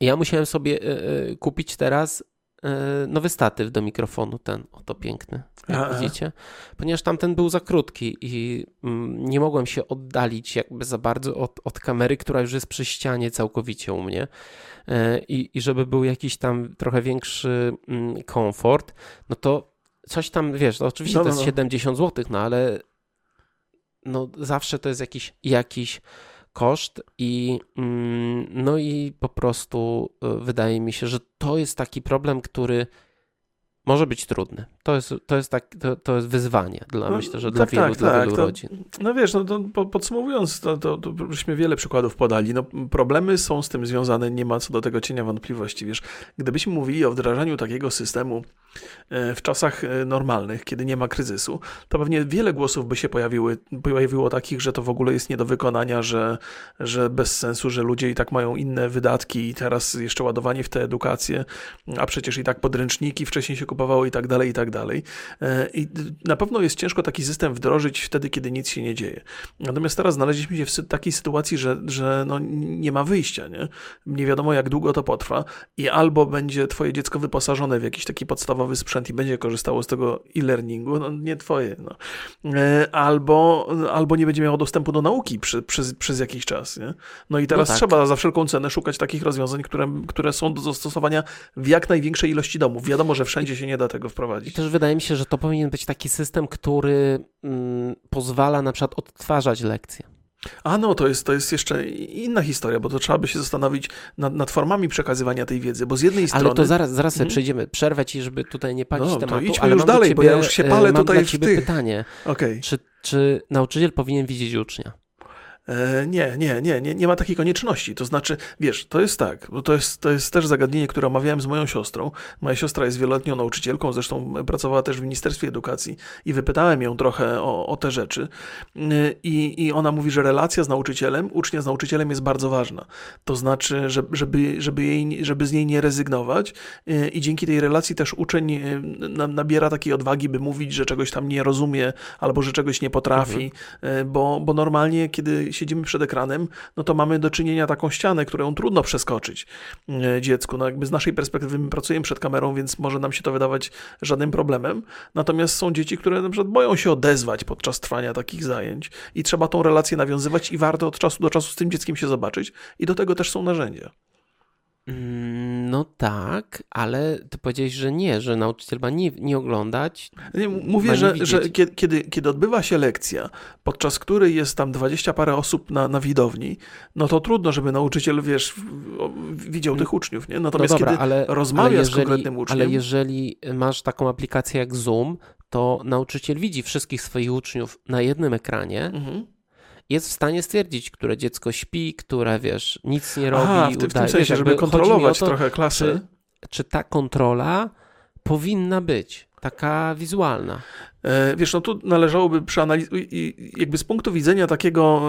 ja musiałem sobie e, e, kupić teraz e, nowy statyw do mikrofonu, ten oto piękny, jak Aha. widzicie, ponieważ tamten był za krótki i mm, nie mogłem się oddalić jakby za bardzo od, od kamery, która już jest przy ścianie całkowicie u mnie i, i żeby był jakiś tam trochę większy mm, komfort, no to coś tam, wiesz, no oczywiście No, to no, jest no. 70 zł, no ale no zawsze to jest jakiś, jakiś koszt i mm, no i po prostu y, wydaje mi się, że to jest taki problem, który może być trudny. To jest, to jest, tak, to, to jest wyzwanie dla, No, myślę, że tak, dla wielu, tak, dla tak, wielu to- rodzin. No wiesz, no to po- podsumowując, to, to, to żeśmy wiele przykładów podali. No, problemy są z tym związane, nie ma co do tego cienia wątpliwości. Wiesz, gdybyśmy mówili o wdrażaniu takiego systemu e, w czasach e, normalnych, kiedy nie ma kryzysu, to pewnie wiele głosów by się pojawiły, pojawiło takich, że to w ogóle jest nie do wykonania, że, że bez sensu, że ludzie i tak mają inne wydatki i teraz jeszcze ładowanie w tę edukację, a przecież i tak podręczniki wcześniej się kupowało i tak dalej, i tak dalej. E, I na pewno jest ciężko taki system wdrożyć wtedy, kiedy nic się nie dzieje. Natomiast teraz znaleźliśmy się w takiej sytuacji, że, że no nie ma wyjścia, nie? Nie wiadomo, jak długo to potrwa i albo będzie twoje dziecko wyposażone w jakiś taki podstawowy sprzęt i będzie korzystało z tego e-learningu, no nie twoje, no. E, Albo, albo nie będzie miało dostępu do nauki przy, przez, przez jakiś czas, nie? No i teraz tak. trzeba za wszelką cenę szukać takich rozwiązań, które, które są do zastosowania w jak największej ilości domów. Wiadomo, że wszędzie się nie da tego wprowadzić. Też wydaje mi się, że to powinien być taki system, który mm, pozwala na przykład odtwarzać lekcje. A no, to jest, to jest jeszcze inna historia, bo to trzeba by się zastanowić nad, nad formami przekazywania tej wiedzy, bo z jednej strony... Ale to zaraz, zaraz sobie Mhm. przejdziemy. Przerwę ci, żeby tutaj nie palić No, to tematu. idźmy ale już dalej, bo ja ciebie, już się e, palę mam tutaj dla w ciebie tych. pytanie. Okej. Czy, czy nauczyciel powinien widzieć ucznia? E, Nie, nie, nie, nie, nie ma takiej konieczności. To znaczy, wiesz, to jest tak, bo to jest, to jest też zagadnienie, które omawiałem z moją siostrą. Moja siostra jest wieloletnią nauczycielką, zresztą pracowała też w Ministerstwie Edukacji i wypytałem ją trochę o, o te rzeczy. Y, I, I ona mówi, że relacja z nauczycielem, ucznia z nauczycielem jest bardzo ważna. To znaczy, że- żeby, żeby, jej, żeby z niej nie rezygnować y, i dzięki tej relacji też uczeń y, na- nabiera takiej odwagi, by mówić, że czegoś tam nie rozumie albo że czegoś nie potrafi, y, bo, bo normalnie, kiedy siedzimy przed ekranem, no to mamy do czynienia taką ścianę, którą trudno przeskoczyć y, dziecku. No jakby z naszej perspektywy my pracujemy przed kamerą, więc może nam się to wydawać żadnym problemem. Natomiast są dzieci, które na przykład boją się odezwać podczas trwania takich zajęć i trzeba tą relację nawiązywać i warto od czasu do czasu z tym dzieckiem się zobaczyć i do tego też są narzędzia. Mm, No tak, ale ty powiedziałeś, że nie, że nauczyciel ma nie, nie oglądać. Nie, mówię, nie że, widzieć. że kiedy, kiedy, odbywa się lekcja, podczas której jest tam dwadzieścia parę osób na, na widowni, no to trudno, żeby nauczyciel, wiesz, widział tych uczniów, nie? No Natomiast dobra, kiedy ale, rozmawia ale z jeżeli, konkretnym uczniem... Ale jeżeli masz taką aplikację jak Zoom, to nauczyciel widzi wszystkich swoich uczniów na jednym ekranie, Mhm. Jest w stanie stwierdzić, które dziecko śpi, które, wiesz, nic nie robi. Aha, w, tym- w tym sensie, Wiesz, żeby kontrolować to, trochę klasę. Czy, czy ta kontrola powinna być taka wizualna? E, Wiesz, no tu należałoby przeanalizować, jakby z punktu widzenia takiego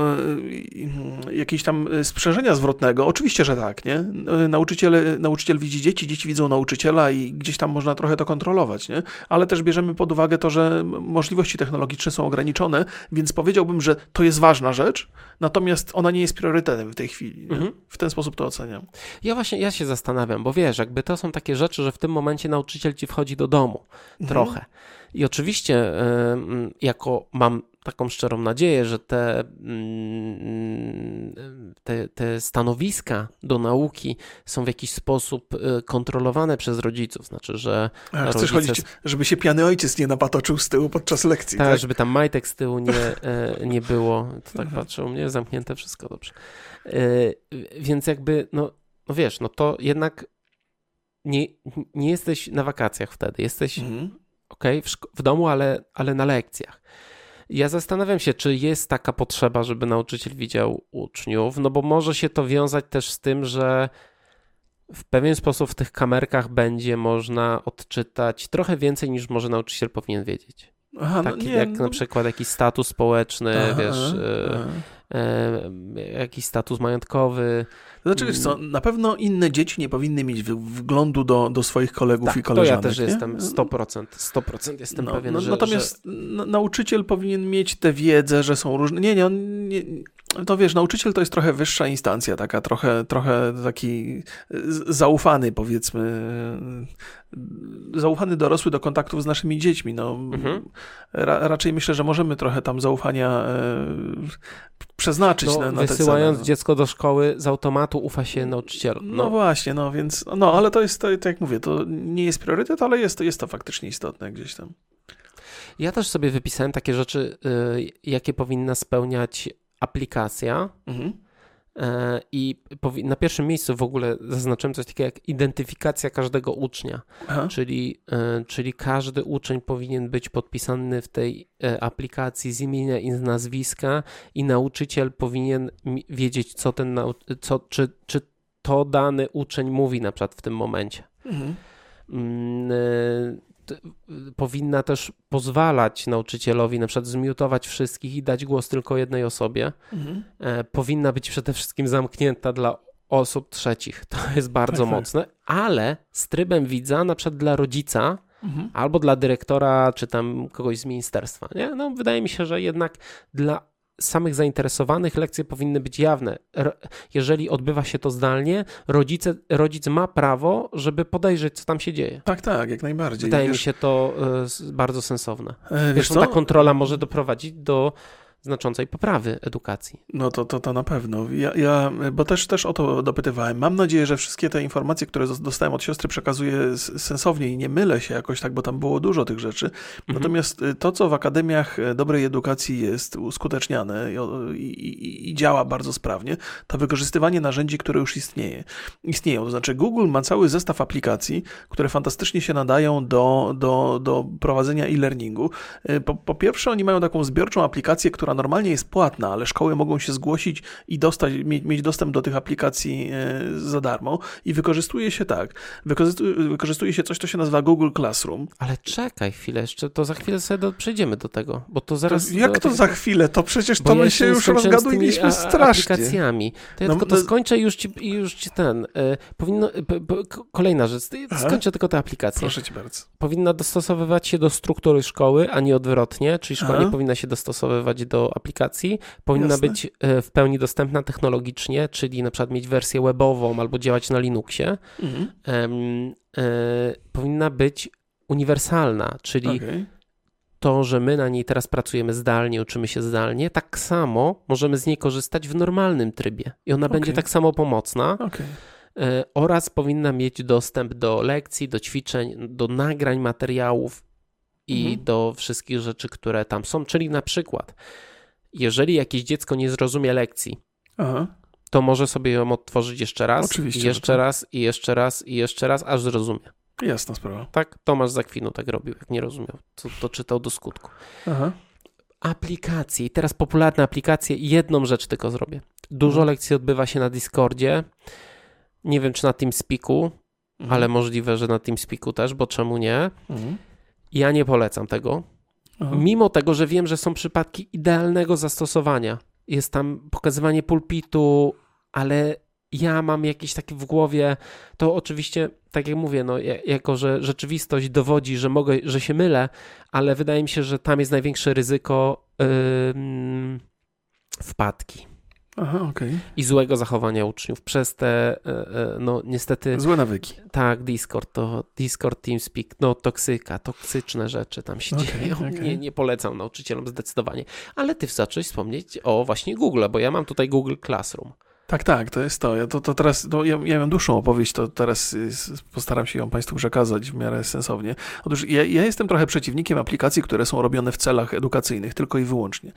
e, jakiejś tam e, sprzężenia zwrotnego, oczywiście, że tak, nie? Nauczyciel, nauczyciel widzi dzieci, dzieci widzą nauczyciela i gdzieś tam można trochę to kontrolować, nie? Ale też bierzemy pod uwagę to, że możliwości technologiczne są ograniczone, więc powiedziałbym, że to jest ważna rzecz, natomiast ona nie jest priorytetem w tej chwili. Mhm. W ten sposób to oceniam. Ja właśnie, ja się zastanawiam, bo wiesz, jakby to są takie rzeczy, że w tym momencie nauczyciel ci wchodzi do domu trochę. I oczywiście, ym, jako mam taką szczerą nadzieję, że te, mm, te, te stanowiska do nauki są w jakiś sposób y, kontrolowane przez rodziców. Znaczy, że A, chcesz rodzice chodzić, żeby się piany ojciec nie napatoczył z tyłu podczas lekcji, tak, tak? żeby tam majtek z tyłu nie, e, nie było. To tak Mhm. patrzę u mnie, zamknięte wszystko dobrze. E, Więc jakby, no, no wiesz, no to jednak nie, nie jesteś na wakacjach wtedy. Jesteś Mhm. Ok, w, w domu, ale, ale na lekcjach. Ja zastanawiam się, czy jest taka potrzeba, żeby nauczyciel widział uczniów, no bo może się to wiązać też z tym, że w pewien sposób w tych kamerkach będzie można odczytać trochę więcej niż może nauczyciel powinien wiedzieć. Aha, no Taki nie, jak no- na przykład jakiś status społeczny, Aha, wiesz, e, aha. E, jakiś status majątkowy. To znaczy, wiesz co, na pewno inne dzieci nie powinny mieć wglądu do, do swoich kolegów i Tak, to koleżanek. ja też nie? jestem 100%, 100% jestem No, pewien, no, że... natomiast na- nauczyciel powinien mieć tę wiedzę, że są różne. Nie, nie, on nie. To wiesz, nauczyciel to jest trochę wyższa instancja, taka trochę, trochę taki zaufany, powiedzmy, zaufany dorosły do kontaktów z naszymi dziećmi. No, Mhm. ra, raczej myślę, że możemy trochę tam zaufania e, przeznaczyć No, na, na wysyłając cele. no. dziecko do szkoły, z automatu ufa się nauczycielom. No, właśnie, no więc, no ale to jest, to, tak jak mówię, to nie jest priorytet, ale jest to, jest to faktycznie istotne gdzieś tam. Ja też sobie wypisałem takie rzeczy, y, jakie powinna spełniać aplikacja, Mhm. E, I na pierwszym miejscu w ogóle zaznaczyłem coś takiego jak identyfikacja każdego ucznia, czyli, e, czyli każdy uczeń powinien być podpisany w tej e, aplikacji z imienia i z nazwiska i nauczyciel powinien wiedzieć, co ten, co, czy, czy to dany uczeń mówi na przykład w tym momencie. Mhm. Powinna też pozwalać nauczycielowi na przykład zmiutować wszystkich i dać głos tylko jednej osobie. Mhm. E, powinna być przede wszystkim zamknięta dla osób trzecich. To jest bardzo tak, tak. mocne, ale z trybem widza, na przykład dla rodzica, mhm. albo dla dyrektora, czy tam kogoś z ministerstwa. Nie? No, wydaje mi się, że jednak dla samych zainteresowanych lekcje powinny być jawne. Jeżeli odbywa się to zdalnie, rodzice, rodzic ma prawo, żeby podejrzeć, co tam się dzieje. Tak, tak, jak najbardziej. Wydaje wiesz, mi się to y, bardzo sensowne. E, wiesz, ta kontrola może doprowadzić do znaczącej poprawy edukacji. No to, to, to na pewno. Ja, ja, bo też, też o to dopytywałem. Mam nadzieję, że wszystkie te informacje, które dostałem od siostry, przekazuję sensownie i nie mylę się jakoś tak, bo tam było dużo tych rzeczy. Mhm. Natomiast y, to, co w akademiach y, dobrej edukacji jest uskuteczniane i, i, i, działa bardzo sprawnie, to wykorzystywanie narzędzi, które już istnieje, istnieją. To znaczy, Google ma cały zestaw aplikacji, które fantastycznie się nadają do, do, do prowadzenia e-learningu. Y, po, po pierwsze, oni mają taką zbiorczą aplikację, która która normalnie jest płatna, ale szkoły mogą się zgłosić i dostać, mieć, mieć dostęp do tych aplikacji e, za darmo i wykorzystuje się tak. Wykorzystuje, się coś, co się nazywa Google Classroom. Ale czekaj chwilę jeszcze, to za chwilę sobie do, przejdziemy do tego, bo to zaraz... To jak to za chwilę? To przecież to my się już rozgadujemy strasznie. aplikacjami. To ja no, tylko to no... skończę i już ci, już ci ten... Y, powinno, y, kolejna rzecz, skończę Aha. tylko tę aplikację. Proszę ci bardzo. Powinna dostosowywać się do struktury szkoły, a nie odwrotnie, czyli szkoła Aha. nie powinna się dostosowywać do aplikacji powinna Jasne. być e, w pełni dostępna technologicznie, czyli na przykład mieć wersję webową albo działać na Linuxie. Mhm. E, powinna być uniwersalna, czyli okay. to, że my na niej teraz pracujemy zdalnie, uczymy się zdalnie, tak samo możemy z niej korzystać w normalnym trybie i ona okay. będzie tak samo pomocna. Okay. E, oraz powinna mieć dostęp do lekcji, do ćwiczeń, do nagrań materiałów i mhm. do wszystkich rzeczy, które tam są. Czyli na przykład jeżeli jakieś dziecko nie zrozumie lekcji, Aha. to może sobie ją odtworzyć jeszcze raz, Oczywiście, jeszcze tak. raz i jeszcze raz i jeszcze raz, aż zrozumie. Jasna sprawa. Tak, Tomasz Zakwinu tak robił, jak nie rozumiał, to, to czytał do skutku. Aha. Aplikacje, i teraz popularne aplikacje, jedną rzecz tylko zrobię. Dużo mhm. lekcji odbywa się na Discordzie, nie wiem czy na TeamSpeaku, mhm. ale możliwe, że na TeamSpeaku też, bo czemu nie? Mhm. Ja nie polecam tego, Aha. Mimo tego, że wiem, że są przypadki idealnego zastosowania. Jest tam pokazywanie pulpitu, ale ja mam jakieś takie w głowie, to oczywiście, tak jak mówię, no, jako że rzeczywistość dowodzi, że mogę, że się mylę, ale wydaje mi się, że tam jest największe ryzyko yy, wpadki. Aha, okay. I złego zachowania uczniów przez te, e, e, no niestety... Złe nawyki. Tak, Discord, to Discord, TeamSpeak, no toksyka, toksyczne rzeczy tam się okay, dzieją. Okay. Nie, nie polecam nauczycielom zdecydowanie. Ale ty zacząłeś wspomnieć o właśnie Google, bo ja mam tutaj Google Classroom. Tak, tak, to jest to. Ja, to, to teraz, no, ja, ja mam dłuższą opowieść, to teraz postaram się ją Państwu przekazać w miarę sensownie. Otóż ja, ja, jestem trochę przeciwnikiem aplikacji, które są robione w celach edukacyjnych, tylko i wyłącznie.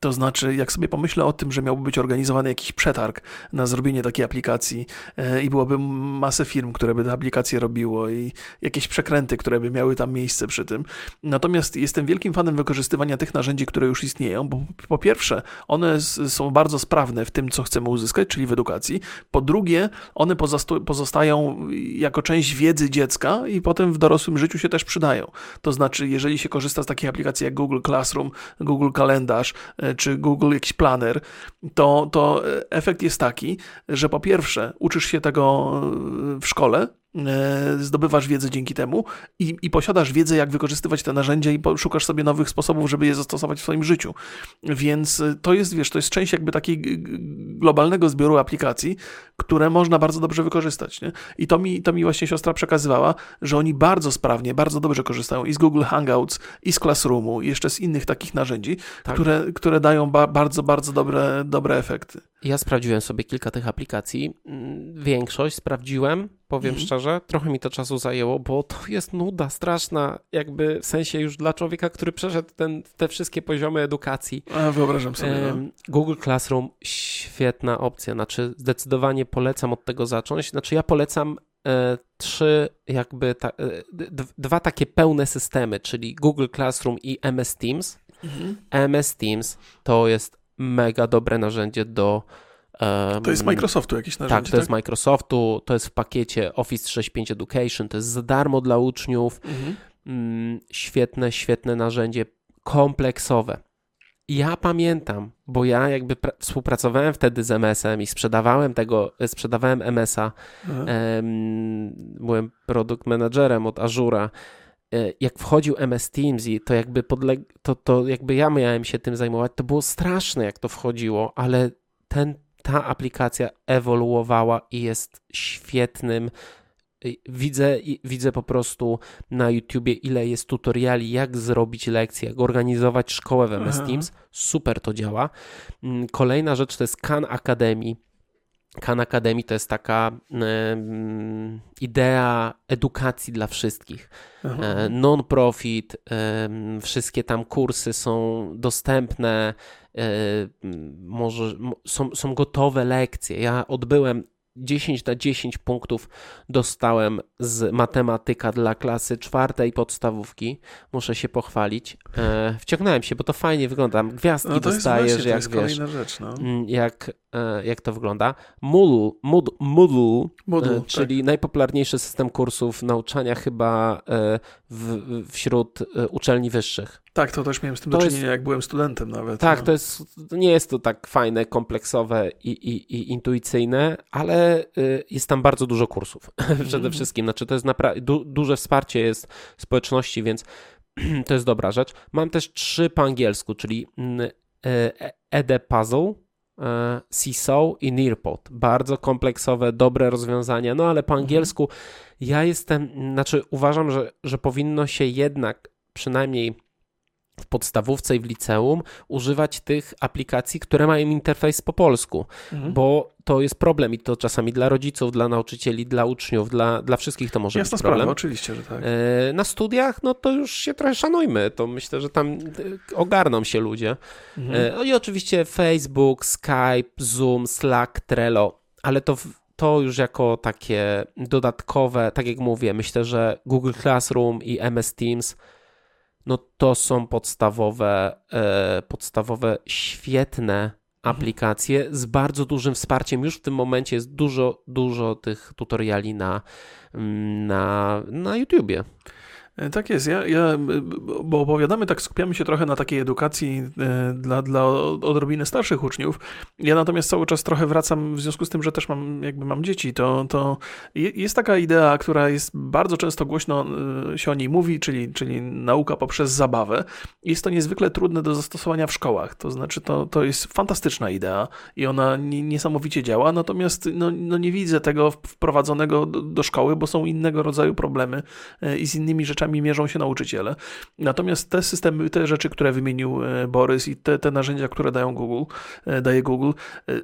To znaczy, jak sobie pomyślę o tym, że miałby być organizowany jakiś przetarg na zrobienie takiej aplikacji e, i byłoby masę firm, które by te aplikacje robiło i jakieś przekręty, które by miały tam miejsce przy tym. Natomiast jestem wielkim fanem wykorzystywania tych narzędzi, które już istnieją, bo po pierwsze, one są bardzo sprawne w tym, co chcemy uzyskać, czyli w edukacji. Po drugie, one pozostają jako część wiedzy dziecka i potem w dorosłym życiu się też przydają. To znaczy, jeżeli się korzysta z takich aplikacji jak Google Classroom, Google Kalendarz e, czy Google jakiś planer, to, to efekt jest taki, że po pierwsze uczysz się tego w szkole, E, zdobywasz wiedzę dzięki temu i, i, posiadasz wiedzę, jak wykorzystywać te narzędzia i szukasz sobie nowych sposobów, żeby je zastosować w swoim życiu. Więc e, to jest, wiesz, to jest część jakby takiego globalnego zbioru aplikacji, które można bardzo dobrze wykorzystać. Nie? I to mi, to mi właśnie siostra przekazywała, że oni bardzo sprawnie, bardzo dobrze korzystają i z Google Hangouts, i z Classroomu, i jeszcze z innych takich narzędzi, tak. które, które dają ba bardzo, bardzo dobre, dobre efekty. Ja sprawdziłem sobie kilka tych aplikacji. Większość sprawdziłem powiem mhm. szczerze. Trochę mi to czasu zajęło, bo to jest nuda straszna, jakby w sensie już dla człowieka, który przeszedł ten, te wszystkie poziomy edukacji. A, wyobrażam sobie. No. Google Classroom, świetna opcja. Znaczy, zdecydowanie polecam od tego zacząć. Znaczy, ja polecam e, trzy jakby ta, e, dwa takie pełne systemy, czyli Google Classroom i MS Teams. Mhm. MS Teams to jest mega dobre narzędzie do to jest Microsoftu jakieś narzędzie, tak? to tak? jest Microsoftu, to jest w pakiecie Office 365 Education, to jest za darmo dla uczniów. Mhm. Mm, świetne, świetne narzędzie, kompleksowe. Ja pamiętam, bo ja jakby współpracowałem wtedy z MS-em i sprzedawałem tego, sprzedawałem MS-a. Mhm. byłem produkt managerem od Azura e, jak wchodził MS Teams i to jakby podleg- to, to jakby ja miałem się tym zajmować, to było straszne jak to wchodziło, ale ten ta aplikacja ewoluowała i jest świetnym. Widzę, widzę po prostu na YouTubie, ile jest tutoriali, jak zrobić lekcję, jak organizować szkołę w MS Aha. Teams. Super to działa. Mm, kolejna rzecz to jest Khan Academy. Khan Academy to jest taka idea edukacji dla wszystkich. E, non-profit, wszystkie tam kursy są dostępne, e, może są, są gotowe lekcje. Ja odbyłem 10 na 10 punktów dostałem z matematyka dla klasy czwartej podstawówki. Muszę się pochwalić. E, wciągnąłem się, bo to fajnie wygląda. Gwiazdki no dostajesz, jak wiesz, rzecz, no. Jak, jak to wygląda. Moodle, Moodle, Moodle, Moodle e, czyli tak. najpopularniejszy system kursów nauczania chyba e, w, wśród e, uczelni wyższych. Tak, to też miałem z tym to do czynienia, jest, jak byłem studentem nawet. Tak, no. to jest, nie jest to tak fajne, kompleksowe i, i, i intuicyjne, ale jest tam bardzo dużo kursów przede mm. wszystkim. Znaczy, to jest naprawdę, du, duże wsparcie jest społeczności, więc to jest dobra rzecz. Mam też trzy po angielsku, czyli mm, e, Ede Puzzle, e, Seesaw i Nearpod. Bardzo kompleksowe, dobre rozwiązania, no ale po mhm. angielsku ja jestem, znaczy uważam, że, że powinno się jednak przynajmniej w podstawówce i w liceum używać tych aplikacji, które mają interfejs po polsku, mhm. bo to jest problem i to czasami dla rodziców, dla nauczycieli, dla uczniów, dla, dla wszystkich to może Jasna być problem. Sprawa, oczywiście, że tak. E, na studiach, no to już się trochę szanujmy, to myślę, że tam e, ogarną się ludzie. Mhm. E, no i oczywiście Facebook, Skype, Zoom, Slack, Trello, ale to to już jako takie dodatkowe, tak jak mówię, myślę, że Google Classroom i MS Teams no to są podstawowe, e, podstawowe świetne aplikacje z bardzo dużym wsparciem. Już w tym momencie jest dużo, dużo tych tutoriali na, mm, na, na YouTubie. E, tak jest. Ja, ja, bo opowiadamy, tak skupiamy się trochę na takiej edukacji e, dla, dla odrobiny starszych uczniów. Ja natomiast cały czas trochę wracam w związku z tym, że też mam, jakby mam dzieci, to, to jest taka idea, która jest bardzo często głośno e, się o niej mówi, czyli, czyli nauka poprzez zabawę. Jest to niezwykle trudne do zastosowania w szkołach. To znaczy, to, to jest fantastyczna idea i ona niesamowicie działa, natomiast no, no nie widzę tego wprowadzonego do, do szkoły, bo są innego rodzaju problemy i z innymi rzeczami rzeczami mierzą się nauczyciele. Natomiast te systemy, te rzeczy, które wymienił e, Borys i te, te narzędzia, które dają Google, e, daje Google, e,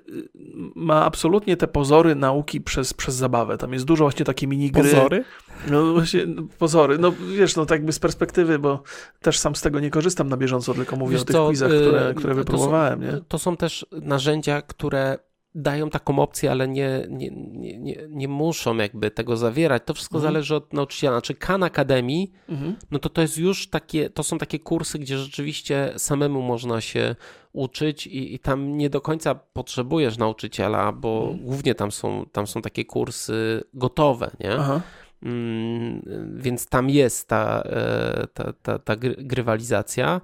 ma absolutnie te pozory nauki przez, przez zabawę. Tam jest dużo właśnie takie minigry. Pozory? No właśnie, pozory. No wiesz, no tak jakby z perspektywy, bo też sam z tego nie korzystam na bieżąco, tylko mówię wiesz o tych co, quizach, które, które wypróbowałem. To są, nie? to są też narzędzia, które dają taką opcję, ale nie, nie, nie, nie, muszą jakby tego zawierać. To wszystko mhm. zależy od nauczyciela. Znaczy Khan Academy, mhm. no to to jest już takie, to są takie kursy, gdzie rzeczywiście samemu można się uczyć i, i tam nie do końca potrzebujesz nauczyciela, bo mhm. głównie tam są, tam są takie kursy gotowe, nie? Aha. Mm, więc tam jest ta, e, ta, ta, ta grywalizacja.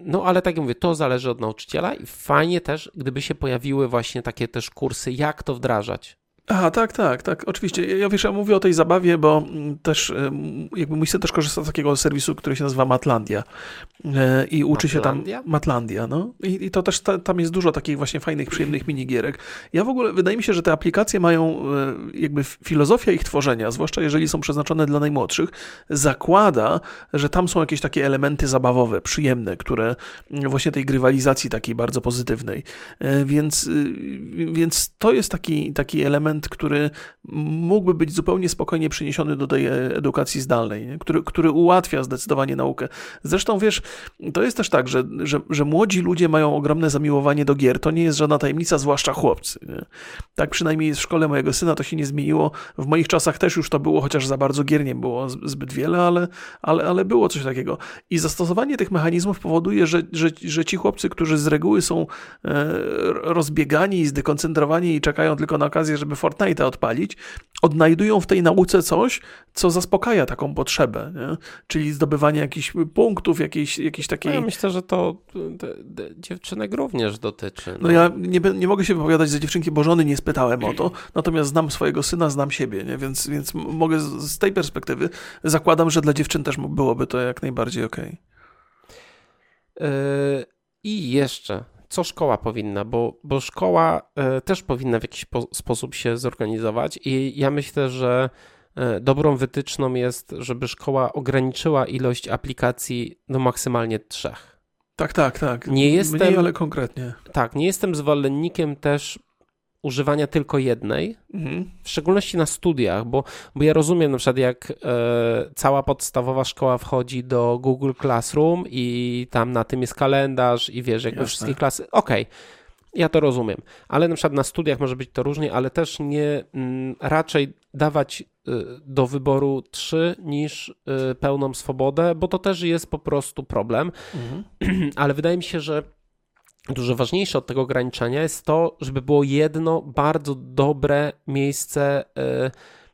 No ale tak jak mówię, to zależy od nauczyciela i fajnie też, gdyby się pojawiły właśnie takie też kursy, jak to wdrażać. Aha, tak, tak, tak, oczywiście. Ja wiesz, ja mówię o tej zabawie, bo też jakby mój syn też korzysta z takiego serwisu, który się nazywa Matlandia e, i uczy Matlandia? się tam Matlandia, no. I, i to też ta, tam jest dużo takich właśnie fajnych, przyjemnych minigierek. Ja w ogóle, wydaje mi się, że te aplikacje mają e, jakby filozofia ich tworzenia, zwłaszcza jeżeli są przeznaczone dla najmłodszych, zakłada, że tam są jakieś takie elementy zabawowe, przyjemne, które właśnie tej grywalizacji takiej bardzo pozytywnej. E, więc, y, więc to jest taki, taki element element, który mógłby być zupełnie spokojnie przeniesiony do tej edukacji zdalnej, nie? Który, który ułatwia zdecydowanie naukę. Zresztą wiesz, to jest też tak, że, że, że młodzi ludzie mają ogromne zamiłowanie do gier. To nie jest żadna tajemnica, zwłaszcza chłopcy. Nie? Tak przynajmniej jest w szkole mojego syna, to się nie zmieniło. W moich czasach też już to było, chociaż za bardzo gier nie było zbyt wiele, ale, ale, ale było coś takiego. I zastosowanie tych mechanizmów powoduje, że, że, że ci chłopcy, którzy z reguły są e, rozbiegani i zdekoncentrowani i czekają tylko na okazję, żeby Fortnite'a odpalić, odnajdują w tej nauce coś, co zaspokaja taką potrzebę, nie? czyli zdobywanie jakichś punktów, jakiejś, jakiejś takiej... No ja myślę, że to dziewczynek również dotyczy. No, no ja nie, nie mogę się wypowiadać za dziewczynki, bo żony nie spytałem o to, natomiast znam swojego syna, znam siebie, nie? Więc, więc mogę z, z tej perspektywy zakładam, że dla dziewczyn też byłoby to jak najbardziej okej. Okay. Yy, I jeszcze co szkoła powinna, bo, bo szkoła e, też powinna w jakiś sposób się zorganizować i ja myślę, że e, dobrą wytyczną jest, żeby szkoła ograniczyła ilość aplikacji do maksymalnie trzech. Tak, tak, tak. Nie jestem, Mniej, ale konkretnie. Tak, nie jestem zwolennikiem też używania tylko jednej, mhm. w szczególności na studiach, bo, bo ja rozumiem na przykład jak e, cała podstawowa szkoła wchodzi do Google Classroom i tam na tym jest kalendarz i wiesz, jakby Jasne. wszystkie klasy, okej, okay, ja to rozumiem, ale na przykład na studiach może być to różnie, ale też nie m, mm, raczej dawać y, do wyboru trzy niż y, pełną swobodę, bo to też jest po prostu problem, mhm. ale wydaje mi się, że dużo ważniejsze od tego ograniczenia jest to, żeby było jedno bardzo dobre miejsce e,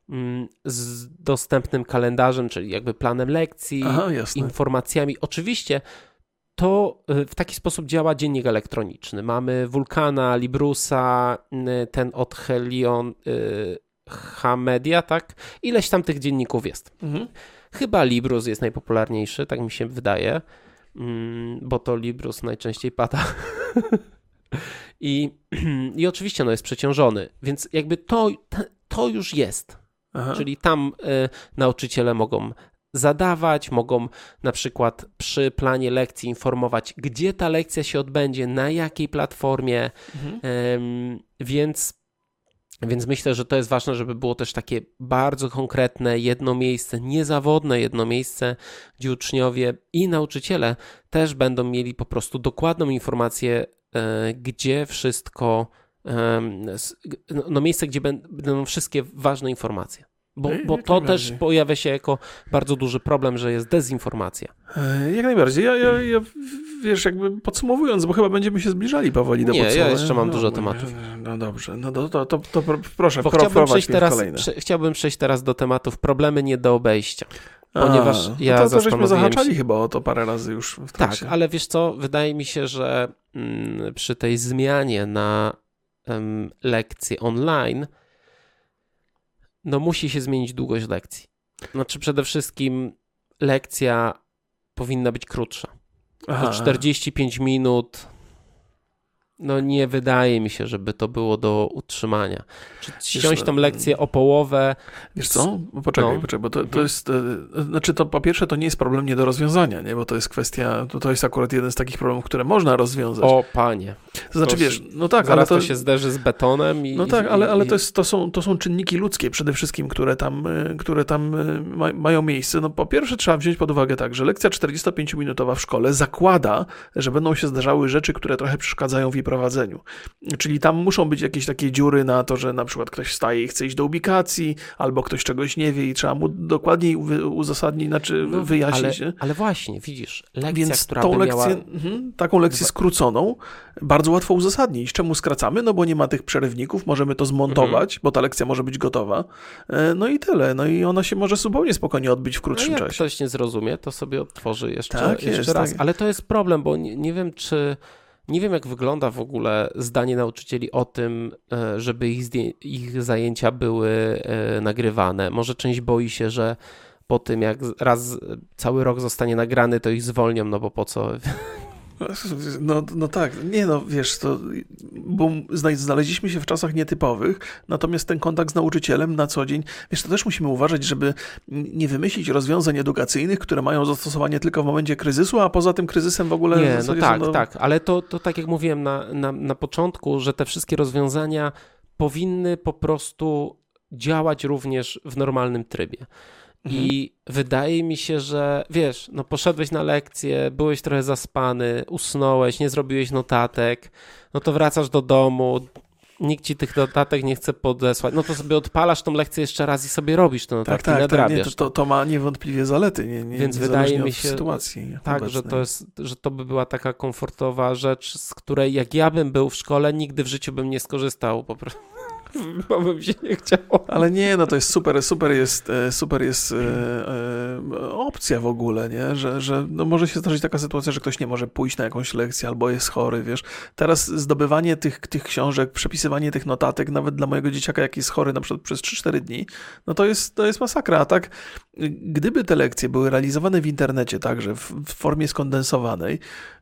mm, z dostępnym kalendarzem, czyli jakby planem lekcji, Aha, informacjami. Oczywiście to e, w taki sposób działa dziennik elektroniczny. Mamy Vulkana, Librusa, ten od Helion, e, Hamedia, tak? Ileś tam tych dzienników jest. Mhm. Chyba Librus jest najpopularniejszy, tak mi się wydaje. Mm, bo to Librus najczęściej pada. I, I oczywiście no, jest przeciążony, więc jakby to, to już jest. Aha. Czyli tam y, nauczyciele mogą zadawać, mogą na przykład przy planie lekcji informować, gdzie ta lekcja się odbędzie, na jakiej platformie, mhm. y, więc więc myślę, że to jest ważne, żeby było też takie bardzo konkretne jedno miejsce, niezawodne jedno miejsce, gdzie uczniowie i nauczyciele też będą mieli po prostu dokładną informację, e, gdzie wszystko, no, no miejsce, gdzie będą wszystkie ważne informacje. Bo, bo to też pojawia się jako bardzo duży problem, że jest dezinformacja. E, jak najbardziej. Ja, ja, ja wiesz, jakby podsumowując, bo chyba będziemy się zbliżali powoli do Nie, ja jeszcze mam no, dużo tematów. No dobrze, no to, to, to, to proszę, bo chciałbym przejść, teraz, prze, chciałbym przejść teraz do tematów problemy nie do obejścia. Ponieważ A, ja no to, to żeśmy zahaczali się... chyba o to parę razy już w Tak, ale wiesz co, wydaje mi się, że mm, przy tej zmianie na um, lekcje online no musi się zmienić długość lekcji. Znaczy przede wszystkim lekcja powinna być krótsza. Aha. 45 minut no nie wydaje mi się, żeby to było do utrzymania. Czy ściąć tą lekcję o połowę. Wiesz co? Poczekaj, no. poczekaj, bo to, to jest, e, znaczy to po pierwsze to nie jest problem nie do rozwiązania, nie? bo to jest kwestia, to, to jest akurat jeden z takich problemów, które można rozwiązać. O panie. To znaczy to wiesz, no tak, ale to, to się zderzy z betonem i... No tak, ale, ale to, jest, to, są, to są czynniki ludzkie przede wszystkim, które tam, e, które tam e, ma, mają miejsce. No po pierwsze trzeba wziąć pod uwagę tak, że lekcja 45-minutowa w szkole zakłada, że będą się zdarzały rzeczy, które trochę przeszkadzają w jej prowadzeniu. Czyli tam muszą być jakieś takie dziury na to, że na przykład ktoś wstaje i chce iść do ubikacji, albo ktoś czegoś nie wie i trzeba mu dokładniej uzasadnić, znaczy no, wyjaśnić. Ale, ale, właśnie, widzisz, lekcja, Więc która tą lekcję, miała... mhm, taką lekcję skróconą bardzo łatwo uzasadnić. Czemu skracamy? No bo nie ma tych przerywników, możemy to zmontować, mhm. bo ta lekcja może być gotowa. E, no i tyle. No i ona się może zupełnie spokojnie odbyć w krótszym no jak czasie. ktoś nie zrozumie, to sobie odtworzy jeszcze, tak, jeszcze jest, raz. Tak. Ale to jest problem, bo nie, nie wiem, czy nie wiem, jak wygląda w ogóle zdanie nauczycieli o tym, e, żeby ich, ich zajęcia były e, nagrywane. Może część boi się, że po tym, jak raz cały rok zostanie nagrany, to ich zwolnią, no bo po co no, no tak, nie no, wiesz, to, bo znaleźliśmy się w czasach nietypowych, natomiast ten kontakt z nauczycielem na co dzień, wiesz, to też musimy uważać, żeby nie wymyślić rozwiązań edukacyjnych, które mają zastosowanie tylko w momencie kryzysu, a poza tym kryzysem w ogóle... Nie, no tak, do... tak, ale to, to tak jak mówiłem na, na, na początku, że te wszystkie rozwiązania powinny po prostu działać również w normalnym trybie. I mhm. wydaje mi się, że wiesz, no poszedłeś na lekcję, byłeś trochę zaspany, usnąłeś, nie zrobiłeś notatek, no to wracasz do domu, nikt ci tych notatek nie chce podesłać, no to sobie odpalasz tą lekcję jeszcze raz i sobie robisz te notatki, tak, tak, tak nie, to, to, to, ma niewątpliwie zalety, nie, nie, Więc wydaje mi się, sytuacji tak, że to, jest, że to by była taka komfortowa rzecz, z której jak ja bym był w szkole, nigdy w życiu bym nie skorzystał po prostu. bo bym się nie chciało. Ale nie, no to jest super, super jest, e, super jest e, e, opcja w ogóle, nie? Że, że no może się zdarzyć taka sytuacja, że ktoś nie może pójść na jakąś lekcję albo jest chory, wiesz. Teraz zdobywanie tych, tych książek, przepisywanie tych notatek, nawet dla mojego dzieciaka, jak jest chory na przykład przez 3-4 dni, no to jest, to jest masakra. A tak, gdyby te lekcje były realizowane w internecie także, w, w formie skondensowanej,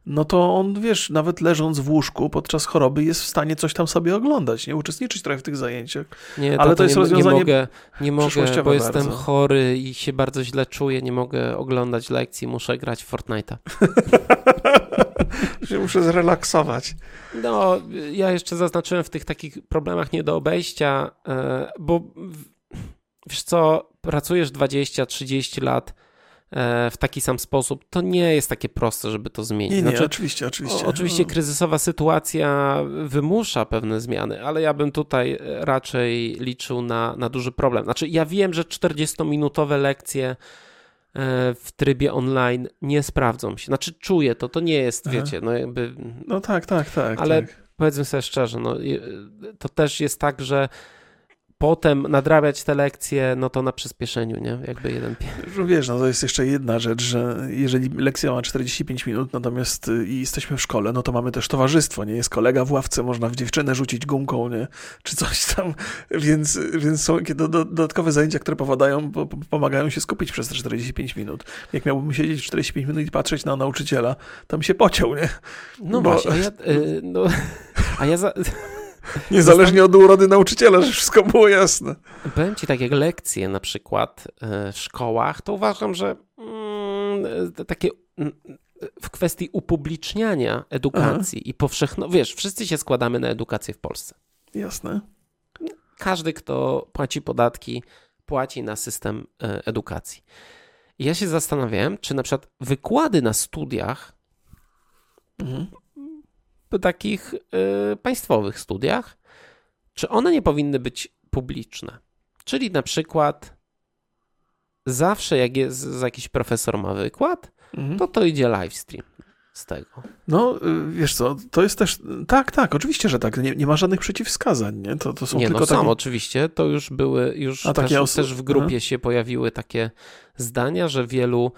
no to on, wiesz, nawet leżąc w łóżku podczas choroby jest w stanie coś tam sobie oglądać, nie? Uczestniczyć trochę w tych zajęciach. Nie, ale to, to jest nie, rozwiązanie nie mogę, nie mogę bo jestem chory i się bardzo źle czuję, nie mogę oglądać lekcji, muszę grać w Fortnite'a. się muszę zrelaksować. No, ja jeszcze zaznaczyłem w tych takich problemach nie do obejścia, e, bo wiesz co, pracujesz 20-30 lat w taki sam sposób, to nie jest takie proste, żeby to zmienić. Nie, nie, znaczy, oczywiście, oczywiście. O, oczywiście no. kryzysowa sytuacja wymusza pewne zmiany, ale ja bym tutaj raczej liczył na, na duży problem. Znaczy, ja wiem, że 40-minutowe lekcje e, w trybie online nie sprawdzą się. Znaczy, czuję to, to nie jest, Aha. wiecie, no jakby... No tak, tak, tak. Ale tak. powiedzmy sobie szczerze, no, to też jest tak, że potem nadrabiać te lekcje, no to na przyspieszeniu, nie? Jakby jeden Wiesz, no to jest jeszcze jedna rzecz, że jeżeli lekcja ma 45 minut, natomiast y, i jesteśmy w szkole, no to mamy też towarzystwo, nie? Jest kolega w ławce, można w dziewczynę rzucić gumką, nie? Czy coś tam, więc, więc są do, dodatkowe zajęcia, które powodają, po, pomagają się skupić przez te 45 minut. Jak miałbym siedzieć 45 minut i patrzeć na nauczyciela, to mi się pociął, nie? No Bo... właśnie, a ja, y, no, a ja za... Niezależnie od urody nauczyciela, że wszystko było jasne. Powiem ci tak, jak lekcje na przykład e, w szkołach, to uważam, że mm, e, takie mm, w kwestii upubliczniania edukacji Aha. i powszechno, wiesz, wszyscy się składamy na edukację w Polsce. Jasne. Każdy, kto płaci podatki, płaci na system e, edukacji. I ja się zastanawiałem, czy na przykład wykłady na studiach mhm takich y, państwowych studiach, czy one nie powinny być publiczne? Czyli na przykład zawsze jak jest jakiś profesor ma wykład, mhm. to to idzie live stream z tego. No, y, wiesz co, to jest też, tak, tak, oczywiście, że tak, nie, nie ma żadnych przeciwwskazań, nie? To, to są nie, tylko no, takie... sam oczywiście, to już były, już A, też, os... też w grupie Aha. się pojawiły takie zdania, że wielu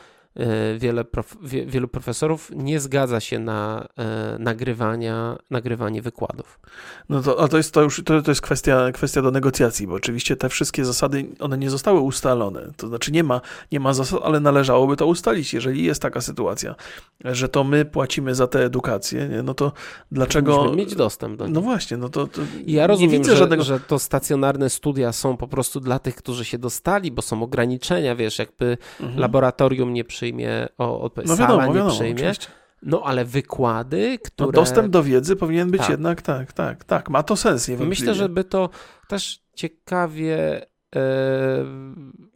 wiele prof, wie, wielu profesorów nie zgadza się na e, nagrywania, nagrywanie wykładów. No to, a to jest, to już to, to jest kwestia, kwestia do negocjacji, bo oczywiście te wszystkie zasady, one nie zostały ustalone. To znaczy nie ma, nie ma zasad, ale należałoby to ustalić, jeżeli jest taka sytuacja, że to my płacimy za tę edukację, nie? no to dlaczego... Musimy mieć dostęp do niej. No właśnie, no to, to ja rozumiem, nie widzę że, żadnego... że to stacjonarne studia są po prostu dla tych, którzy się dostali, bo są ograniczenia, wiesz, jakby mhm. laboratorium nie przyjmuje przyjmie, o, o, no wiadomo, nie wiadomo, przyjmie. Oczywiście. No ale wykłady, no, które... No, dostęp do wiedzy powinien być tak. jednak, tak, tak, tak, ma to sens. Myślę, że by to też ciekawie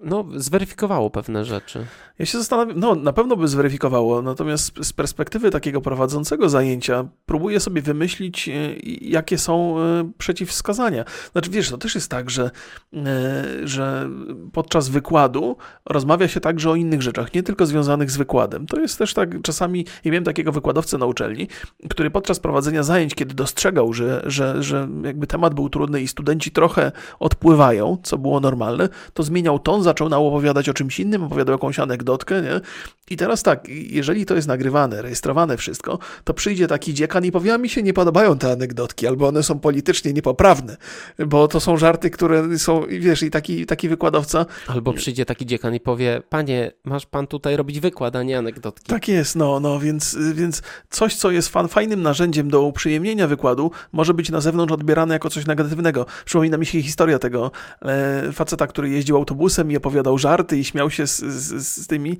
no, zweryfikowało pewne rzeczy. Ja się zastanawiam, no na pewno by zweryfikowało, natomiast z perspektywy takiego prowadzącego zajęcia próbuję sobie wymyślić, e, jakie są e, przeciwwskazania. Znaczy wiesz, to też jest tak, że, że podczas wykładu rozmawia się także o innych rzeczach, nie tylko związanych z wykładem. To jest też tak, czasami, ja miałem takiego wykładowcę na uczelni, który podczas prowadzenia zajęć, kiedy dostrzegał, że, że, że jakby temat był trudny i studenci trochę odpływają, co było normalne, to zmieniał ton, zaczął nam opowiadać o czymś innym, opowiadał jakąś anegdotkę, nie? I teraz tak, jeżeli to jest nagrywane, rejestrowane wszystko, to przyjdzie taki dziekan i powie, a mi się nie podobają te anegdotki, albo one są politycznie niepoprawne, bo to są żarty, które są, wiesz, i taki, taki wykładowca... Albo przyjdzie taki dziekan i powie, panie, masz pan tutaj robić wykład, a nie anegdotki. Tak jest, no, no, więc, więc coś, co jest fan, fajnym narzędziem do uprzyjemnienia wykładu, może być na zewnątrz odbierane jako coś negatywnego. Przypomina mi się historia tego e, faceta, który jeździł autobusem i opowiadał żarty i śmiał się z, z, z tymi,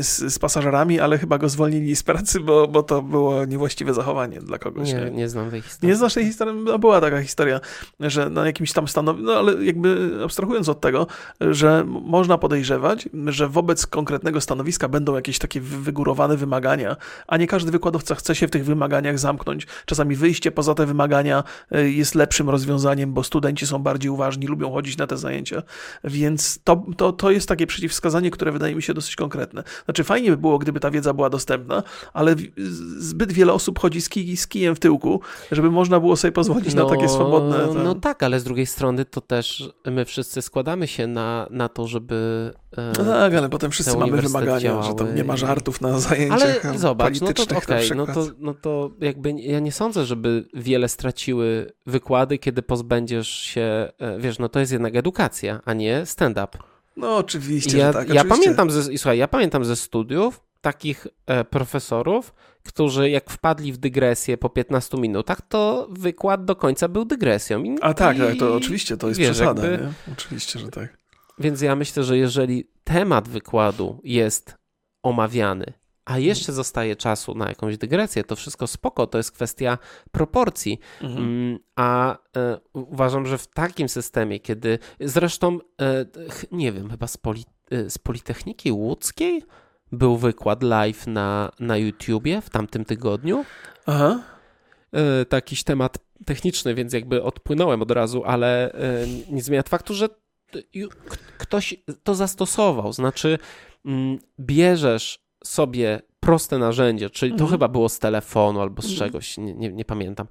z, z, pasażerami, ale chyba go zwolnili z pracy, bo, bo to było niewłaściwe zachowanie dla kogoś. Nie, nie, nie znam tej historii. Nie znasz tej historii? No, była taka historia, że na jakimś tam stanowisku, no ale jakby abstrahując od tego, że można podejrzewać, że wobec konkretnego stanowiska będą jakieś takie wygórowane wymagania, a nie każdy wykładowca chce się w tych wymaganiach zamknąć. Czasami wyjście poza te wymagania e, jest lepszym rozwiązaniem, bo studenci są bardziej uważni, lubią chodzić na te zajęcia, więc to, to, to jest takie przeciwwskazanie, które wydaje mi się dosyć konkretne. Znaczy fajnie by było, gdyby ta wiedza była dostępna, ale zbyt wiele osób chodzi z, kij, z kijem w tyłku, żeby można było sobie pozwolić no, na takie swobodne... Ten... No tak, ale z drugiej strony to też my wszyscy składamy się na, na to, żeby no tak, ale potem wszyscy mamy wymagania, działały. że tam nie ma żartów na zajęciach Ale zobacz, no to okej, okay, no, to, no to jakby ja nie sądzę, żeby wiele straciły wykłady, kiedy pozbędziesz się, e, wiesz, no to jest jednak edukacja, a nie stand-up. No oczywiście, ja, tak. Ja oczywiście. pamiętam ze, słuchaj, ja pamiętam ze studiów takich e, profesorów, którzy jak wpadli w dygresję po 15 minutach, to wykład do końca był dygresją. I, a tak, tak, to oczywiście, to jest wiesz, przesada, jakby, nie? Oczywiście, że tak. Więc ja myślę, że jeżeli temat wykładu jest omawiany, a jeszcze zostaje czasu na jakąś dygresję, to wszystko spoko, to jest kwestia proporcji. Mhm. Mm, a e, uważam, że w takim systemie, kiedy zresztą, e, nie wiem, chyba z, poli, e, z Politechniki Łódzkiej był wykład live na, na YouTubie w tamtym tygodniu. Aha. Takiś temat techniczny, więc jakby odpłynąłem od razu, ale nie zmienia faktu, że ktoś to zastosował. Znaczy, mm, bierzesz sobie proste narzędzie, czyli to mhm. chyba było z telefonu albo z mhm. czegoś, nie, nie, nie pamiętam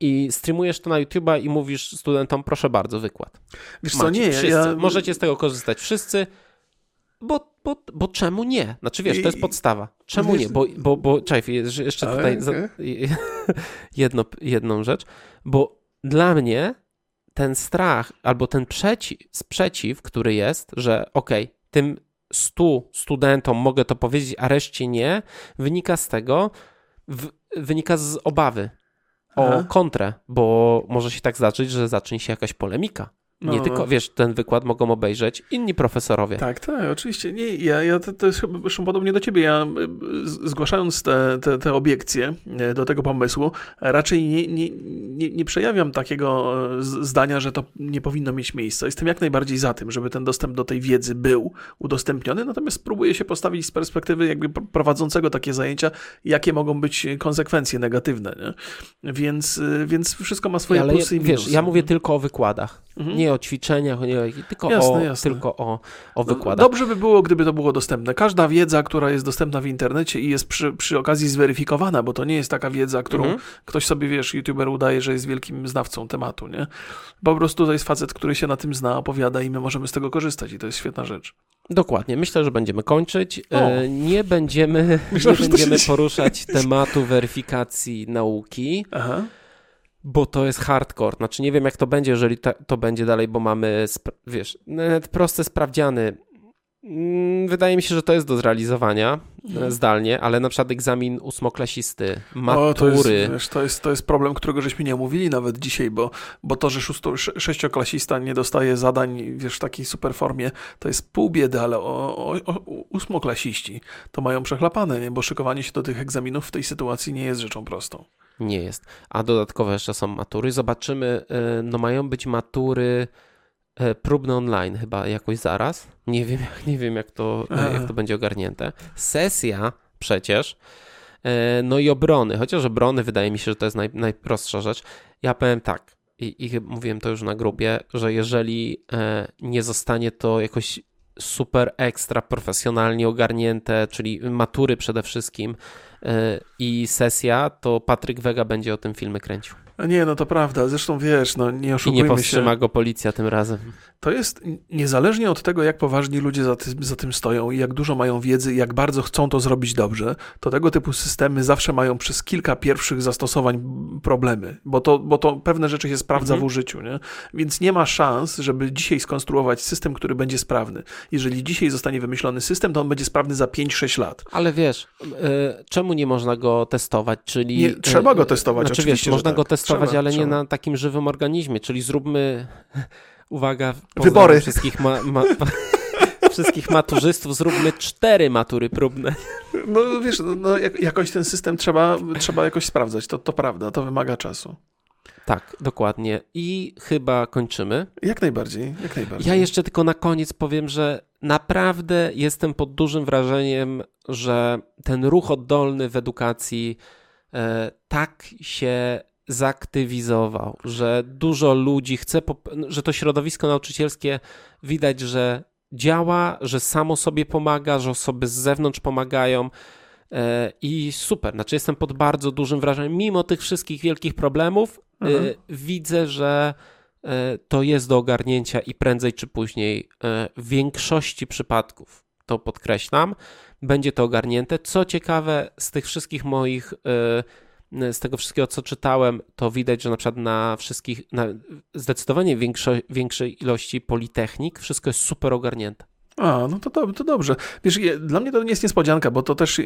i streamujesz to na YouTube'a i mówisz studentom, proszę bardzo, wykład. Wiesz Macie, co, nie, wszyscy, ja... Możecie z tego korzystać wszyscy, bo, bo, bo czemu nie? Znaczy wiesz, to jest podstawa. Czemu wiesz... nie? Bo, bo, bo czekaj, jeszcze tutaj okay. jedno, jedną rzecz, bo dla mnie ten strach albo ten przeciw, sprzeciw, który jest, że okej, okay, tym stu studentom mogę to powiedzieć, a reszcie nie, wynika z tego, w, wynika z obawy o Aha. kontrę, bo może się tak zacząć, że zacznie się jakaś polemika. No, nie no, tylko, wiesz, ten wykład mogą obejrzeć inni profesorowie. Tak, tak, oczywiście. Nie, ja, ja to, to jest chyba podobnie do ciebie. Ja zgłaszając te, te, te obiekcje e, do tego pomysłu, raczej nie, nie, nie, nie przejawiam takiego e, zdania, że to nie powinno mieć miejsca. Jestem jak najbardziej za tym, żeby ten dostęp do tej wiedzy był udostępniony, natomiast spróbuję się postawić z perspektywy jakby prowadzącego takie zajęcia, jakie mogą być konsekwencje negatywne. Nie? Więc, więc wszystko ma swoje Ale plusy i minusy. Wiesz, ja mówię tylko o wykładach. Mhm. Nie o ćwiczeniach, nie, tylko, jasne, o, jasne. tylko o, o wykładach. Dobrze by było, gdyby to było dostępne. Każda wiedza, która jest dostępna w internecie i jest przy, przy okazji zweryfikowana, bo to nie jest taka wiedza, którą mhm. ktoś sobie, wiesz, youtuber udaje, że jest wielkim znawcą tematu, nie? Po prostu to jest facet, który się na tym zna, opowiada i my możemy z tego korzystać i to jest świetna rzecz. Dokładnie. Myślę, że będziemy kończyć. E, nie będziemy, Myślę, nie będziemy poruszać tematu weryfikacji nauki. Aha bo to jest hardcore. Znaczy nie wiem jak to będzie, jeżeli to, to będzie dalej, bo mamy, wiesz, nawet proste sprawdziany. Mm, wydaje mi się, że to jest do zrealizowania mhm. zdalnie, ale na przykład egzamin ósmoklasisty, matury. O, to, jest, wiesz, to, jest, to jest problem, którego żeśmy nie omówili nawet dzisiaj, bo, bo to, że szósto, sześcioklasista nie dostaje zadań wiesz, w takiej super formie, to jest pół biedy, ale o, o, o, ósmoklasiści to mają przechlapane, nie? bo szykowanie się do tych egzaminów w tej sytuacji nie jest rzeczą prostą. Nie jest. A dodatkowo jeszcze są matury. Zobaczymy, e, no mają być matury e, próbne online chyba jakoś zaraz. Nie wiem, nie wiem jak, to, jak to będzie ogarnięte. Sesja przecież. E, no i obrony, chociaż obrony wydaje mi się, że to jest naj, najprostsza rzecz. Ja powiem tak, i, i mówiłem to już na grupie, że jeżeli nie zostanie to jakoś super ekstra profesjonalnie ogarnięte, czyli matury przede wszystkim, E, i sesja, to Patryk Wega będzie o tym filmy kręcił. Nie, no to prawda. Zresztą wiesz, no nie oszukujmy się. I nie powstrzyma się. go policja tym razem. To jest niezależnie od tego, jak poważni ludzie za tym, za tym stoją i jak dużo mają wiedzy i jak bardzo chcą to zrobić dobrze, to tego typu systemy zawsze mają przez kilka pierwszych zastosowań problemy, bo to, bo to pewne rzeczy się sprawdza mhm. w użyciu, nie? Więc nie ma szans, żeby dzisiaj skonstruować system, który będzie sprawny. Jeżeli dzisiaj zostanie wymyślony system, to on będzie sprawny za 5-6 lat. Ale wiesz, yy, czemu nie można go testować? Czyli nie, trzeba go testować, znaczy, oczywiście. Wiesz, można tak. go testować, trzeba, ale nie na takim żywym organizmie, czyli zróbmy Uwaga, Wybory. wszystkich, ma, ma, wszystkich maturzystów, zróbmy cztery matury próbne. No wiesz, no, no, jakoś ten system trzeba, trzeba jakoś sprawdzać, to, to prawda, to wymaga czasu. Tak, dokładnie. I chyba kończymy. Jak najbardziej, jak najbardziej. Ja jeszcze tylko na koniec powiem, że naprawdę jestem pod dużym wrażeniem, że ten ruch oddolny w edukacji e, tak się zaktywizował, że dużo ludzi chce, że to środowisko nauczycielskie widać, że działa, że samo sobie pomaga, że osoby z zewnątrz pomagają. E, I super, znaczy jestem pod bardzo dużym wrażeniem, mimo tych wszystkich wielkich problemów, e, mhm. widzę, że e, to jest do ogarnięcia i prędzej czy później w większości przypadków, to podkreślam, będzie to ogarnięte. Co ciekawe, z tych wszystkich moich z tego wszystkiego, co czytałem, to widać, że na przykład na wszystkich, na zdecydowanie większo, większej ilości politechnik wszystko jest super ogarnięte. A, no to, to, to dobrze. Wiesz, dla mnie to nie jest niespodzianka, bo to też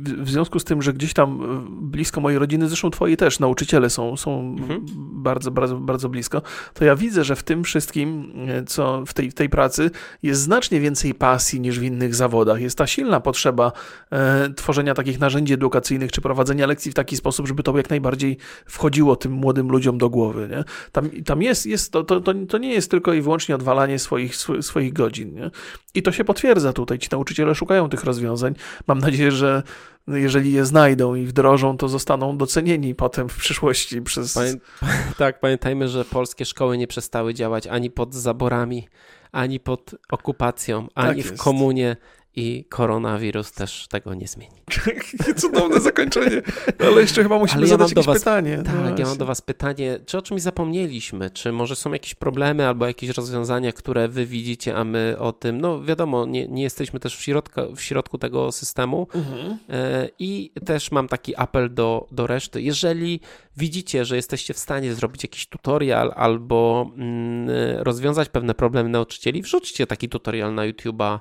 w związku z tym, że gdzieś tam e, blisko mojej rodziny, zresztą twoi też, nauczyciele są, są mhm. bardzo, bardzo, bardzo blisko, to ja widzę, że w tym wszystkim, e, co w tej, w tej pracy jest znacznie więcej pasji niż w innych zawodach. Jest ta silna potrzeba e, tworzenia takich narzędzi edukacyjnych, czy prowadzenia lekcji w taki sposób, żeby to jak najbardziej wchodziło tym młodym ludziom do głowy. Nie? Tam, tam jest, jest to, to, to nie jest tylko i wyłącznie odwalanie swoich, swoich godzin. Nie? I to się potwierdza tutaj. Ci nauczyciele szukają tych rozwiązań. Mam nadzieję, że jeżeli je znajdą i wdrożą, to zostaną docenieni potem w przyszłości przez. Pamię... tak, pamiętajmy, że polskie szkoły nie przestały działać ani pod zaborami, ani pod okupacją, ani tak w komunie i koronawirus też tego nie zmieni. Cudowne zakończenie. Ale jeszcze chyba musimy Ale ja zadać jakieś was, pytanie. Tak, no ja mam do Was pytanie, czy o czymś zapomnieliśmy? Czy może są jakieś problemy albo jakieś rozwiązania, które Wy widzicie, a my o tym, no wiadomo, nie, nie jesteśmy też w, środka, w środku tego systemu mhm. E, i też mam taki apel do, do reszty. Jeżeli widzicie, że jesteście w stanie zrobić jakiś tutorial albo mm, rozwiązać pewne problemy nauczycieli, wrzućcie taki tutorial na YouTube'a,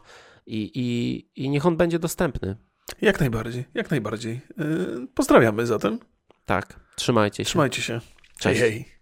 i, i, i niech on będzie dostępny. Jak najbardziej, jak najbardziej. Yy, pozdrawiamy zatem. Tak, trzymajcie się. Trzymajcie się. Cześć. Hej, hej.